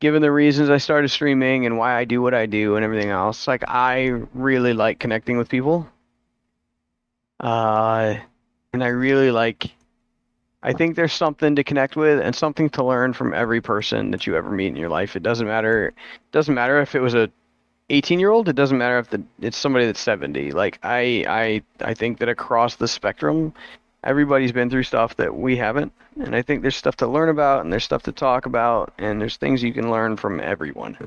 given the reasons I started streaming and why I do what I do and everything else, like I really like connecting with people. Uh, and I really like. I think there's something to connect with and something to learn from every person that you ever meet in your life. It doesn't matter. It doesn't matter if it was a 18 year old. It doesn't matter if the, it's somebody that's 70. Like I, I, I think that across the spectrum, everybody's been through stuff that we haven't, and I think there's stuff to learn about, and there's stuff to talk about, and there's things you can learn from everyone.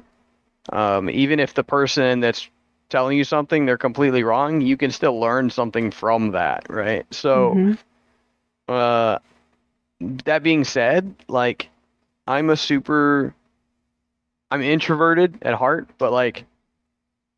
Um, even if the person that's telling you something they're completely wrong, you can still learn something from that, right? So, Mhm. uh, that being said, like, I'm a super, I'm introverted at heart, but like,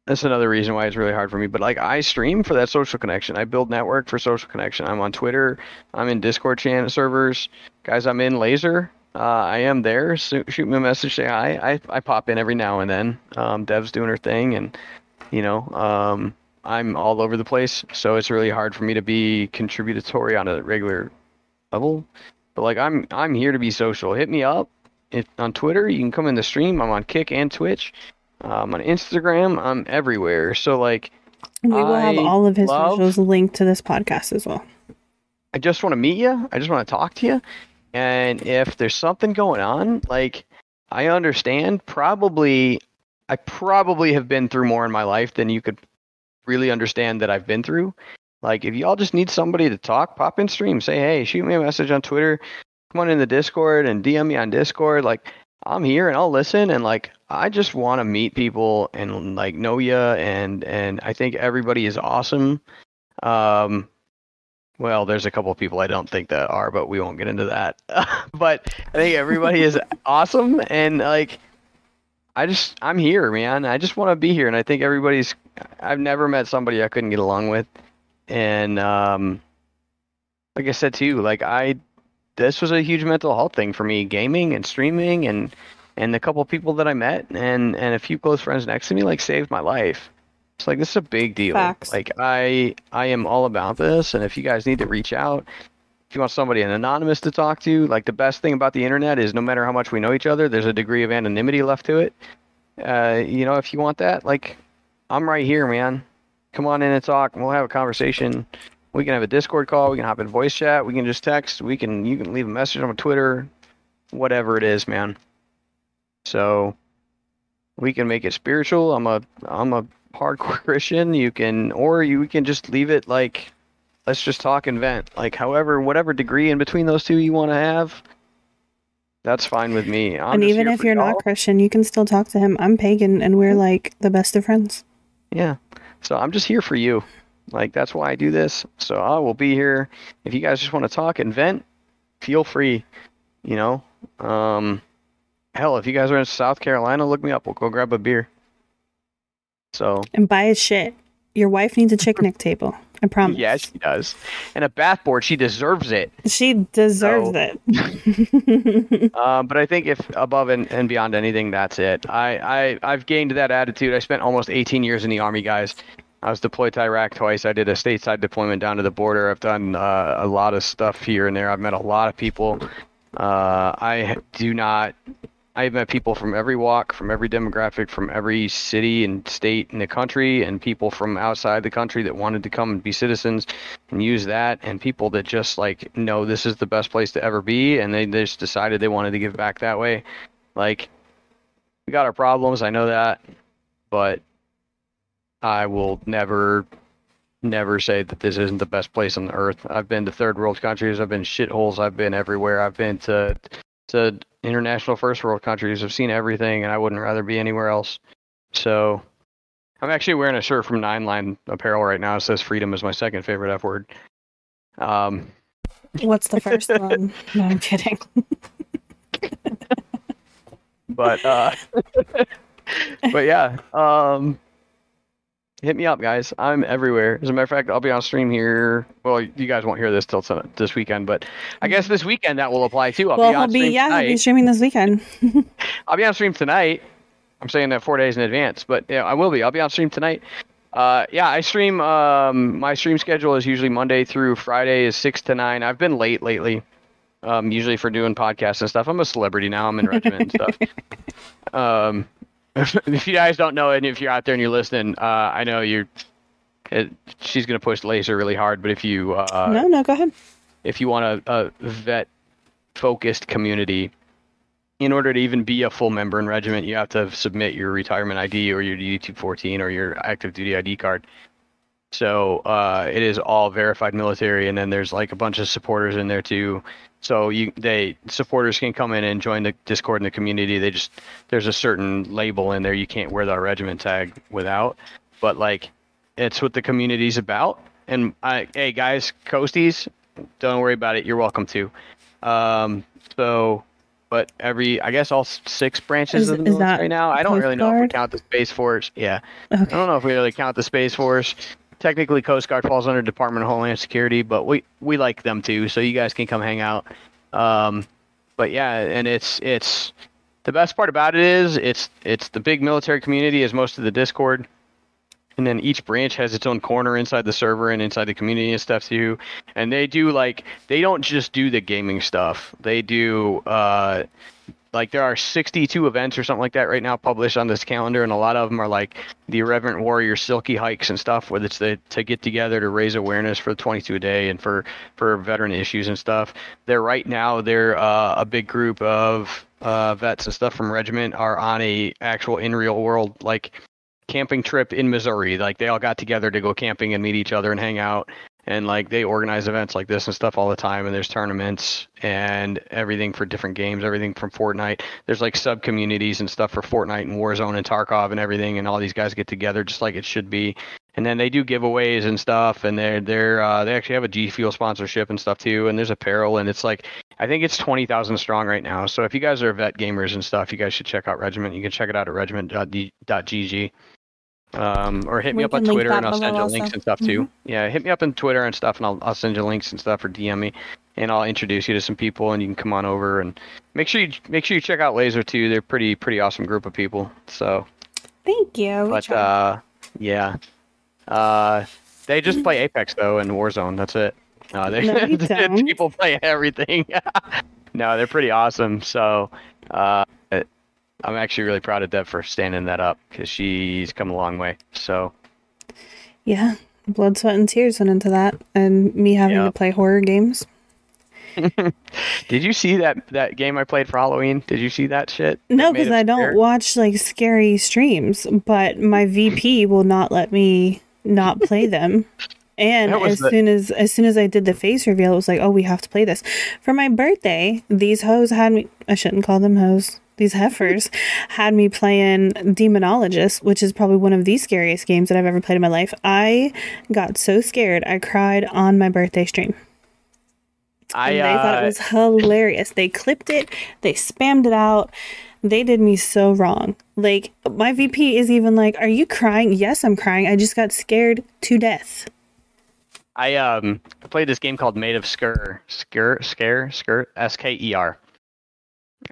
that's another reason why it's really hard for me. But like, I stream for that social connection. I build network for social connection. I'm on Twitter. I'm in Discord channel servers. Guys, I'm in Lazer. Uh, I am there. So shoot me a message, say hi. I, I pop in every now and then. Um, Dev's doing her thing, and you know, um, I'm all over the place. So it's really hard for me to be contributory on a regular level. But like, I'm I'm here to be social. Hit me up if, on Twitter. You can come in the stream. I'm on Kick and Twitch. Um, I'm on Instagram. I'm everywhere. So like, We will have all of his love- socials linked to this podcast as well. I just want to meet you. I just want to talk to you. And if there's something going on, like I understand, probably I probably have been through more in my life than you could really understand that I've been through. Like if y'all just need somebody to talk, pop in stream, say, "Hey, shoot me a message on Twitter, come on in the Discord and DM me on Discord." Like I'm here and I'll listen and like I just want to meet people and like know you and and I think everybody is awesome. Um well, there's a couple of people I don't think that are, but we won't get into that. but I think everybody is awesome and like I just I'm here, man. I just want to be here and I think everybody's I've never met somebody I couldn't get along with. And um like I said to you, like I this was a huge mental health thing for me, gaming and streaming and and the couple people that I met and and a few close friends next to me like saved my life. It's like this is a big deal. Facts. Like I I am all about this and if you guys need to reach out if you want somebody an anonymous to talk to, like the best thing about the internet is no matter how much we know each other, there's a degree of anonymity left to it. Uh, you know, if you want that, like I'm right here, man. Come on in and talk. And We'll have a conversation. We can have a Discord call. We can hop in voice chat. We can just text. We can you can leave a message on Twitter, whatever it is, man. So we can make it spiritual. I'm a I'm a hardcore Christian. You can or you can just leave it like let's just talk and vent. Like however whatever degree in between those two you want to have, that's fine with me. I'm and even if you're y'all. not Christian, you can still talk to him. I'm pagan and we're like the best of friends. Yeah. So I'm just here for you. Like that's why I do this. So I will be here. If you guys just want to talk and vent, feel free. You know. Um hell, if you guys are in South Carolina, look me up. We'll go grab a beer. So And buy his shit. Your wife needs a chick table. I promise. yeah, she does. And a bath board, she deserves it. She deserves So- it. Um, but I think if above and, and beyond anything, that's it. I, I I've gained that attitude. I spent almost 18 years in the army, guys. I was deployed to Iraq twice. I did a stateside deployment down to the border. I've done uh, a lot of stuff here and there. I've met a lot of people. Uh, I do not. I've met people from every walk, from every demographic, from every city and state in the country, and people from outside the country that wanted to come and be citizens and use that, and people that just like know this is the best place to ever be, and they just decided they wanted to give back that way. Like, we got our problems, I know that, but I will never, never say that this isn't the best place on the earth. I've been to third world countries, I've been shitholes, I've been everywhere, I've been to to international first world countries. I've seen everything, and I wouldn't rather be anywhere else. So, I'm actually wearing a shirt from Nine Line Apparel right now. It says "Freedom" is my second favorite F word. Um, What's the first one? No, I'm kidding. but uh, but yeah, um, hit me up, guys. I'm everywhere. As a matter of fact, I'll be on stream here. Well, you guys won't hear this till this weekend, but I guess this weekend that will apply too. I'll well, be on be stream yeah, he'll be streaming this weekend. I'll be on stream tonight. I'm saying that four days in advance, but yeah, I will be. I'll be on stream tonight. Uh, yeah, I stream. Um, my stream schedule is usually Monday through Friday is six to nine. I've been late lately. Um, usually for doing podcasts and stuff. I'm a celebrity now. I'm in regiment and stuff. Um, if you guys don't know and if you're out there and you're listening, uh, I know you're. It, she's gonna push Lazer really hard, but if you uh, no, no, go ahead. if you want a, a vet focused community, in order to even be a full member in regiment, you have to submit your retirement ID or your DD214 or your active duty ID card. So uh, it is all verified military, and then there's like a bunch of supporters in there too. So you they supporters can come in and join the Discord in the community. They just there's a certain label in there you can't wear the regiment tag without, but like it's what the community's about. And I, hey guys, coasties, don't worry about it. You're welcome to. Um, so, but every I guess all six branches Is- of the military now. I don't really know if we count the Space Force. Yeah, I don't know if we really count the Space Force. Technically, Coast Guard falls under Department of Homeland Security, but we we like them too, so you guys can come hang out. Um, but yeah, and it's it's the best part about it is it's it's the big military community is most of the Discord, and then each branch has its own corner inside the server and inside the community and stuff too. And they do like they don't just do the gaming stuff. They do uh, like there are 62 events or something like that right now published on this calendar and a lot of them are like the irreverent warrior silky hikes and stuff where it's the, to get together to raise awareness for the 22 a day and for for veteran issues and stuff. They're right now they're uh, a big group of uh, vets and stuff from regiment are on a actual in real world like camping trip in missouri. Like they all got together to go camping and meet each other and hang out and like they organize events like this and stuff all the time and there's tournaments and everything for different games everything from fortnite. There's like sub communities and stuff for fortnite and warzone and tarkov and everything and all these guys get together just like it should be. And then they do giveaways and stuff and they're they're uh, they actually have a g fuel sponsorship and stuff too and there's apparel and it's like i think it's 20000 strong right now. So if you guys are vet gamers and stuff you guys should check out regiment. You can check it out at regiment.gg um, or hit me We up on Twitter and I'll send you also. links and stuff too. Mhm. Yeah, hit me up on Twitter and stuff, and I'll I'll send you links and stuff or DM me, and I'll introduce you to some people, and you can come on over and make sure you make sure you check out Lazer too. They're pretty pretty awesome group of people. So, Thank you. But uh, yeah, uh, they just play Apex though and Warzone. That's it. Uh, they No, people play everything. no, they're pretty awesome. So, uh, I'm actually really proud of Dev for standing that up because she's come a long way. So. yeah, blood, sweat, and tears went into that, and me having to play horror games. Did you see that that game I played for Halloween? Did you see that shit? No, because I don't watch like scary streams, but my VP will not let me not play them. And as the- soon as as soon as I did the face reveal, it was like, oh, we have to play this. For my birthday, these hoes had me. I shouldn't call them hoes. These heifers had me playing Demonologist, which is probably one of the scariest games that I've ever played in my life. I got so scared, I cried on my birthday stream. I And they thought uh, it was hilarious. They clipped it, they spammed it out. They did me so wrong. Like, my VP is even like, Are you crying? Yes, I'm crying. I just got scared to death. I um I played this game called Maid of Sker Sker Scare Skirt S K E R.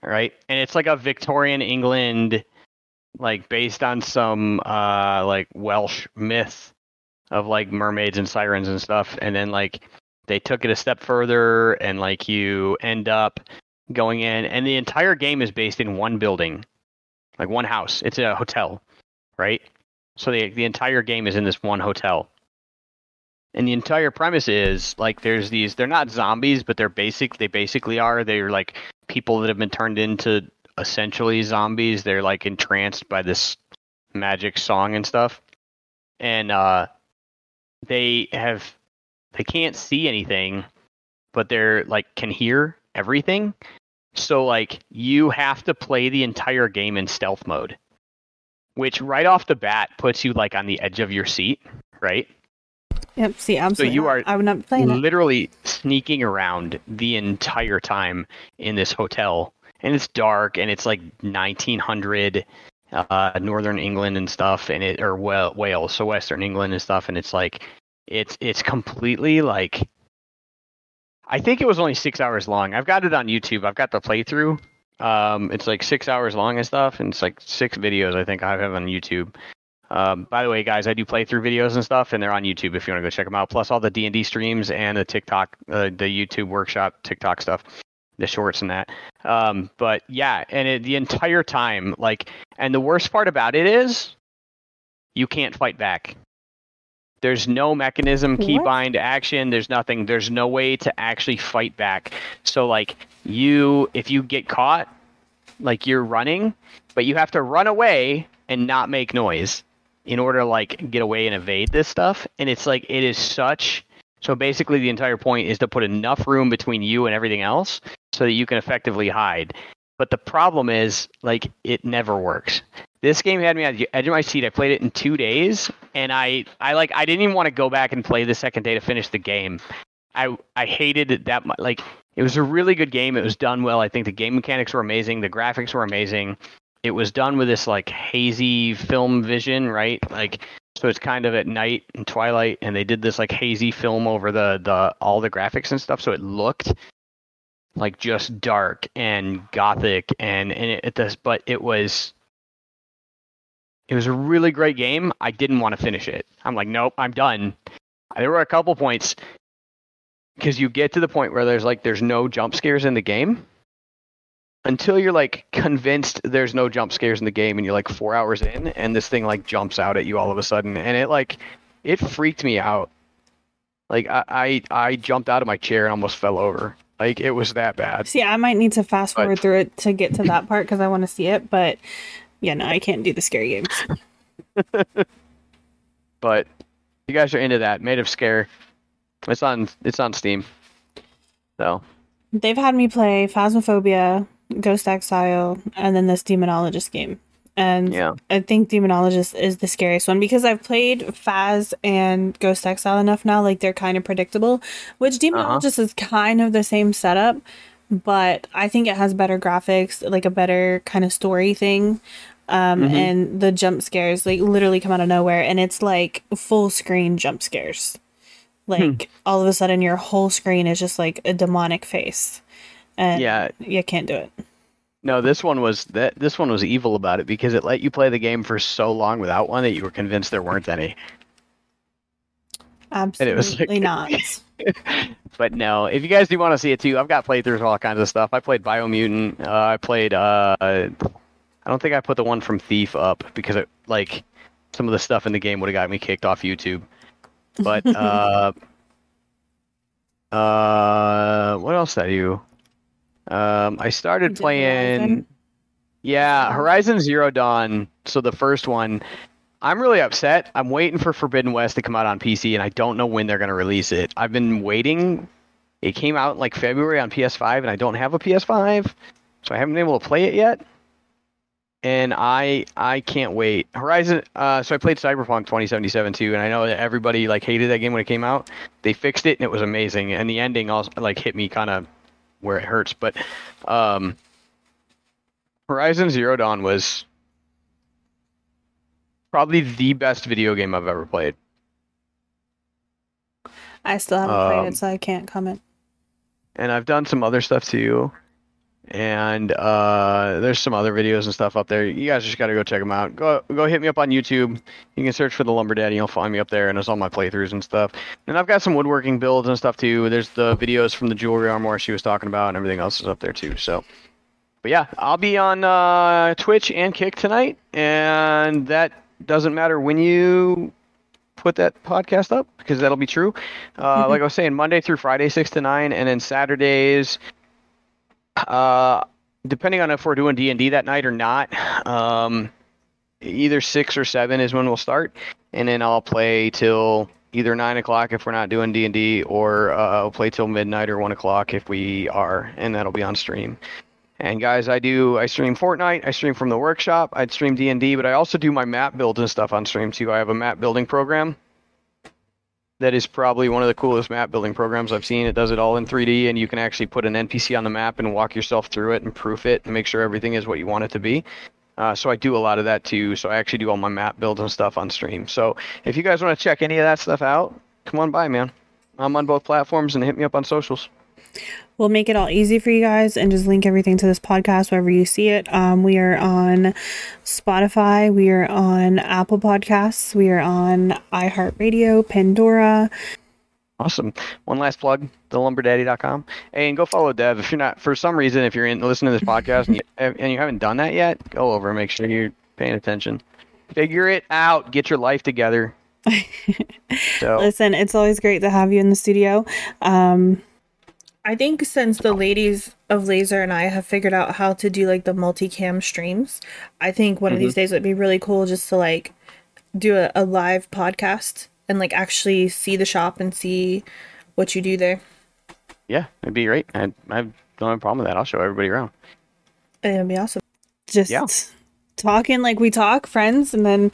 Right, and it's like a Victorian England, like based on some uh like Welsh myth of like mermaids and sirens and stuff, and then like they took it a step further, and like you end up going in, and the entire game is based in one building, like one house. It's a hotel, right? So the the entire game is in this one hotel. And the entire premise is like there's these they're not zombies, but they're basic they basically are. They're like people that have been turned into essentially zombies. They're like entranced by this magic song and stuff. And uh they have they can't see anything, but they're like can hear everything. So like you have to play the entire game in stealth mode. Which right off the bat puts you like on the edge of your seat, right? Yep, see, absolutely. you not. are I would not playing it. literally sneaking around the entire time in this hotel and it's dark and it's like 1900 uh northern england and stuff and it or well wales so western england and stuff and it's like it's it's completely like i think it was only six hours long i've got it on youtube i've got the playthrough um it's like six hours long and stuff and it's like six videos i think i have on youtube um, by the way, guys, I do playthrough videos and stuff, and they're on YouTube if you want to go check them out. Plus all the D and D streams and the TikTok, uh, the YouTube workshop TikTok stuff, the shorts and that. Um, but yeah, and it, the entire time, like, and the worst part about it is, you can't fight back. There's no mechanism, keybind action. There's nothing. There's no way to actually fight back. So like you, if you get caught, like you're running, but you have to run away and not make noise in order to like get away and evade this stuff. And it's like it is such so basically the entire point is to put enough room between you and everything else so that you can effectively hide. But the problem is like it never works. This game had me at the edge of my seat. I played it in two days, and I, I like I didn't even want to go back and play the second day to finish the game. I I hated it that much. Like it was a really good game. It was done well. I think the game mechanics were amazing. The graphics were amazing. It was done with this like hazy film vision, right? Like so it's kind of at night and twilight, and they did this like hazy film over the the all the graphics and stuff, so it looked like just dark and gothic and and it, it does, but it was it was a really great game. I didn't want to finish it. I'm like, nope, I'm done. There were a couple points because you get to the point where there's like there's no jump scares in the game until you're like convinced there's no jump scares in the game and you're like four hours in and this thing like jumps out at you all of a sudden and it like it freaked me out. Like i i, I jumped out of my chair and almost fell over. Like it was that bad. See, I might need to fast forward But- through it to get to that part because I want to see it. But yeah, no, I can't do the scary games. but you guys are into that. Maid of Sker. It's on it's on steam. So. They've had me play Phasmophobia, Ghost Exile, and then this Demonologist game. And yeah I think Demonologist is the scariest one because I've played Phas and Ghost Exile enough now, like they're kind of predictable. Which Demonologist is kind of the same setup, but I think it has better graphics, like a better kind of story thing. Um, Mhm. and the jump scares like literally come out of nowhere, and it's like full screen jump scares. Like all of a sudden, your whole screen is just like a demonic face, and yeah you can't do it. No, this one was that this one was evil about it because it let you play the game for so long without one that you were convinced there weren't any. Absolutely it was like- not. But no, if you guys do want to see it too, I've got playthroughs of all kinds of stuff. I played Biomutant. Uh, I played. Uh, I don't think I put the one from Thief up because it like some of the stuff in the game would have got me kicked off YouTube. But uh, uh, what else did I do? Um, I started playing. Horizon? Yeah, Horizon Zero Dawn. So the first one, I'm really upset. I'm waiting for Forbidden West to come out on PC, and I don't know when they're going to release it. I've been waiting. It came out like February on PS5, and I don't have a PS5, so I haven't been able to play it yet. And I I can't wait. Horizon. Uh, so I played Cyberpunk 2077 too, and I know that everybody like hated that game when it came out. They fixed it, and it was amazing. And the ending also like hit me kind of where it hurts, but um. Horizon Zero Dawn was probably the best video game I've ever played. I still haven't Um, played it, so I can't comment. And I've done some other stuff too. And uh, there's some other videos and stuff up there. You guys just got to go check them out. Go go hit me up on YouTube. You can search for the Lumber Daddy. You'll find me up there, and there's all my playthroughs and stuff. And I've got some woodworking builds and stuff too. There's the videos from the jewelry armor she was talking about, and everything else is up there too. So, but yeah, I'll be on uh, Twitch and Kick tonight, and that doesn't matter when you put that podcast up because that'll be true. Uh, Mhm. Like I was saying, Monday through Friday, six to nine, and then Saturdays. Uh, depending on if we're doing D and D that night or not, um, either six or seven is when we'll start, and then I'll play till either nine o'clock if we're not doing D and D, or uh, I'll play till midnight or one o'clock if we are, and that'll be on stream. And guys, I do I stream Fortnite, I stream from the workshop, I'd stream D and D, but I also do my map builds and stuff on stream too. I have a map building program that is probably one of the coolest map building programs I've seen. It does it all in 3D, and you can actually put an NPC on the map and walk yourself through it and proof it and make sure everything is what you want it to be. Uh, so I do a lot of that too. So I actually do all my map builds and stuff on stream. So if you guys want to check any of that stuff out, come on by, man. I'm on both platforms and hit me up on socials. We'll make it all easy for you guys and just link everything to this podcast wherever you see it. Um, we are on Spotify, we are on Apple Podcasts, we are on iHeartRadio, Pandora. Awesome. One last plug, thelumberdaddy.com. And go follow Dev. If you're not, for some reason, if you're in listening to this podcast and you, and you haven't done that yet, go over and make sure you're paying attention. Figure it out. Get your life together. So, Listen, it's always great to have you in the studio. Um, I think since the ladies of Lazer and I have figured out how to do like the multicam streams, I think one of these mm-hmm. days would be really cool just to like do a, a live podcast and like actually see the shop and see what you do there. Yeah, it'd be great. I I don't have a problem with that. I'll show everybody around. It'd be awesome. Just Yeah. talking like we talk, friends, and then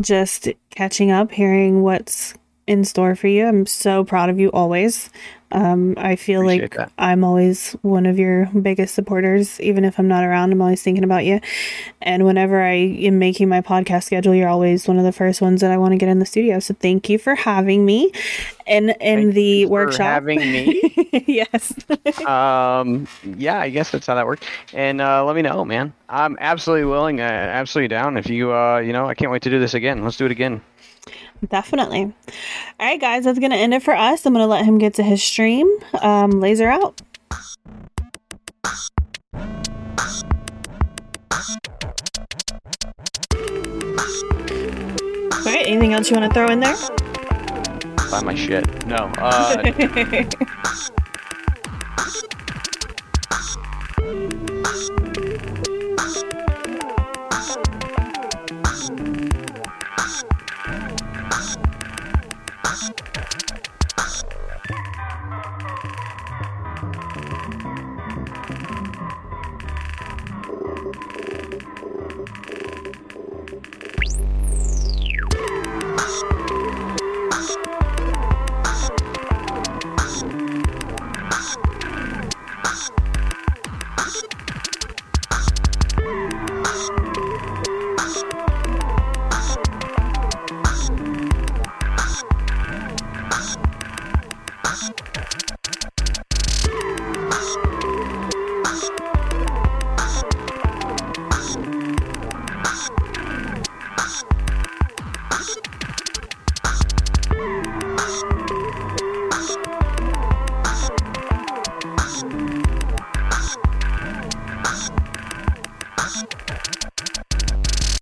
just catching up, hearing what's in store for you. I'm so proud of you always. Um, I feel Appreciate like that. I'm always one of your biggest supporters, even if I'm not around. I'm always thinking about you. And whenever I am making my podcast schedule, you're always one of the first ones that I want to get in the studio. So thank you for having me in in Thank the workshop. having me. yes. um, yeah, I guess that's how that works. And uh, let me know, man. I'm absolutely willing, uh, absolutely down. If you, uh, you know, I can't wait to do this again. Let's do it again. Definitely. All right, guys, that's going to end it for us. I'm going to let him get to his stream. Um, Lazer out. Okay, anything else you want to throw in there? Buy my shit. No. Uh,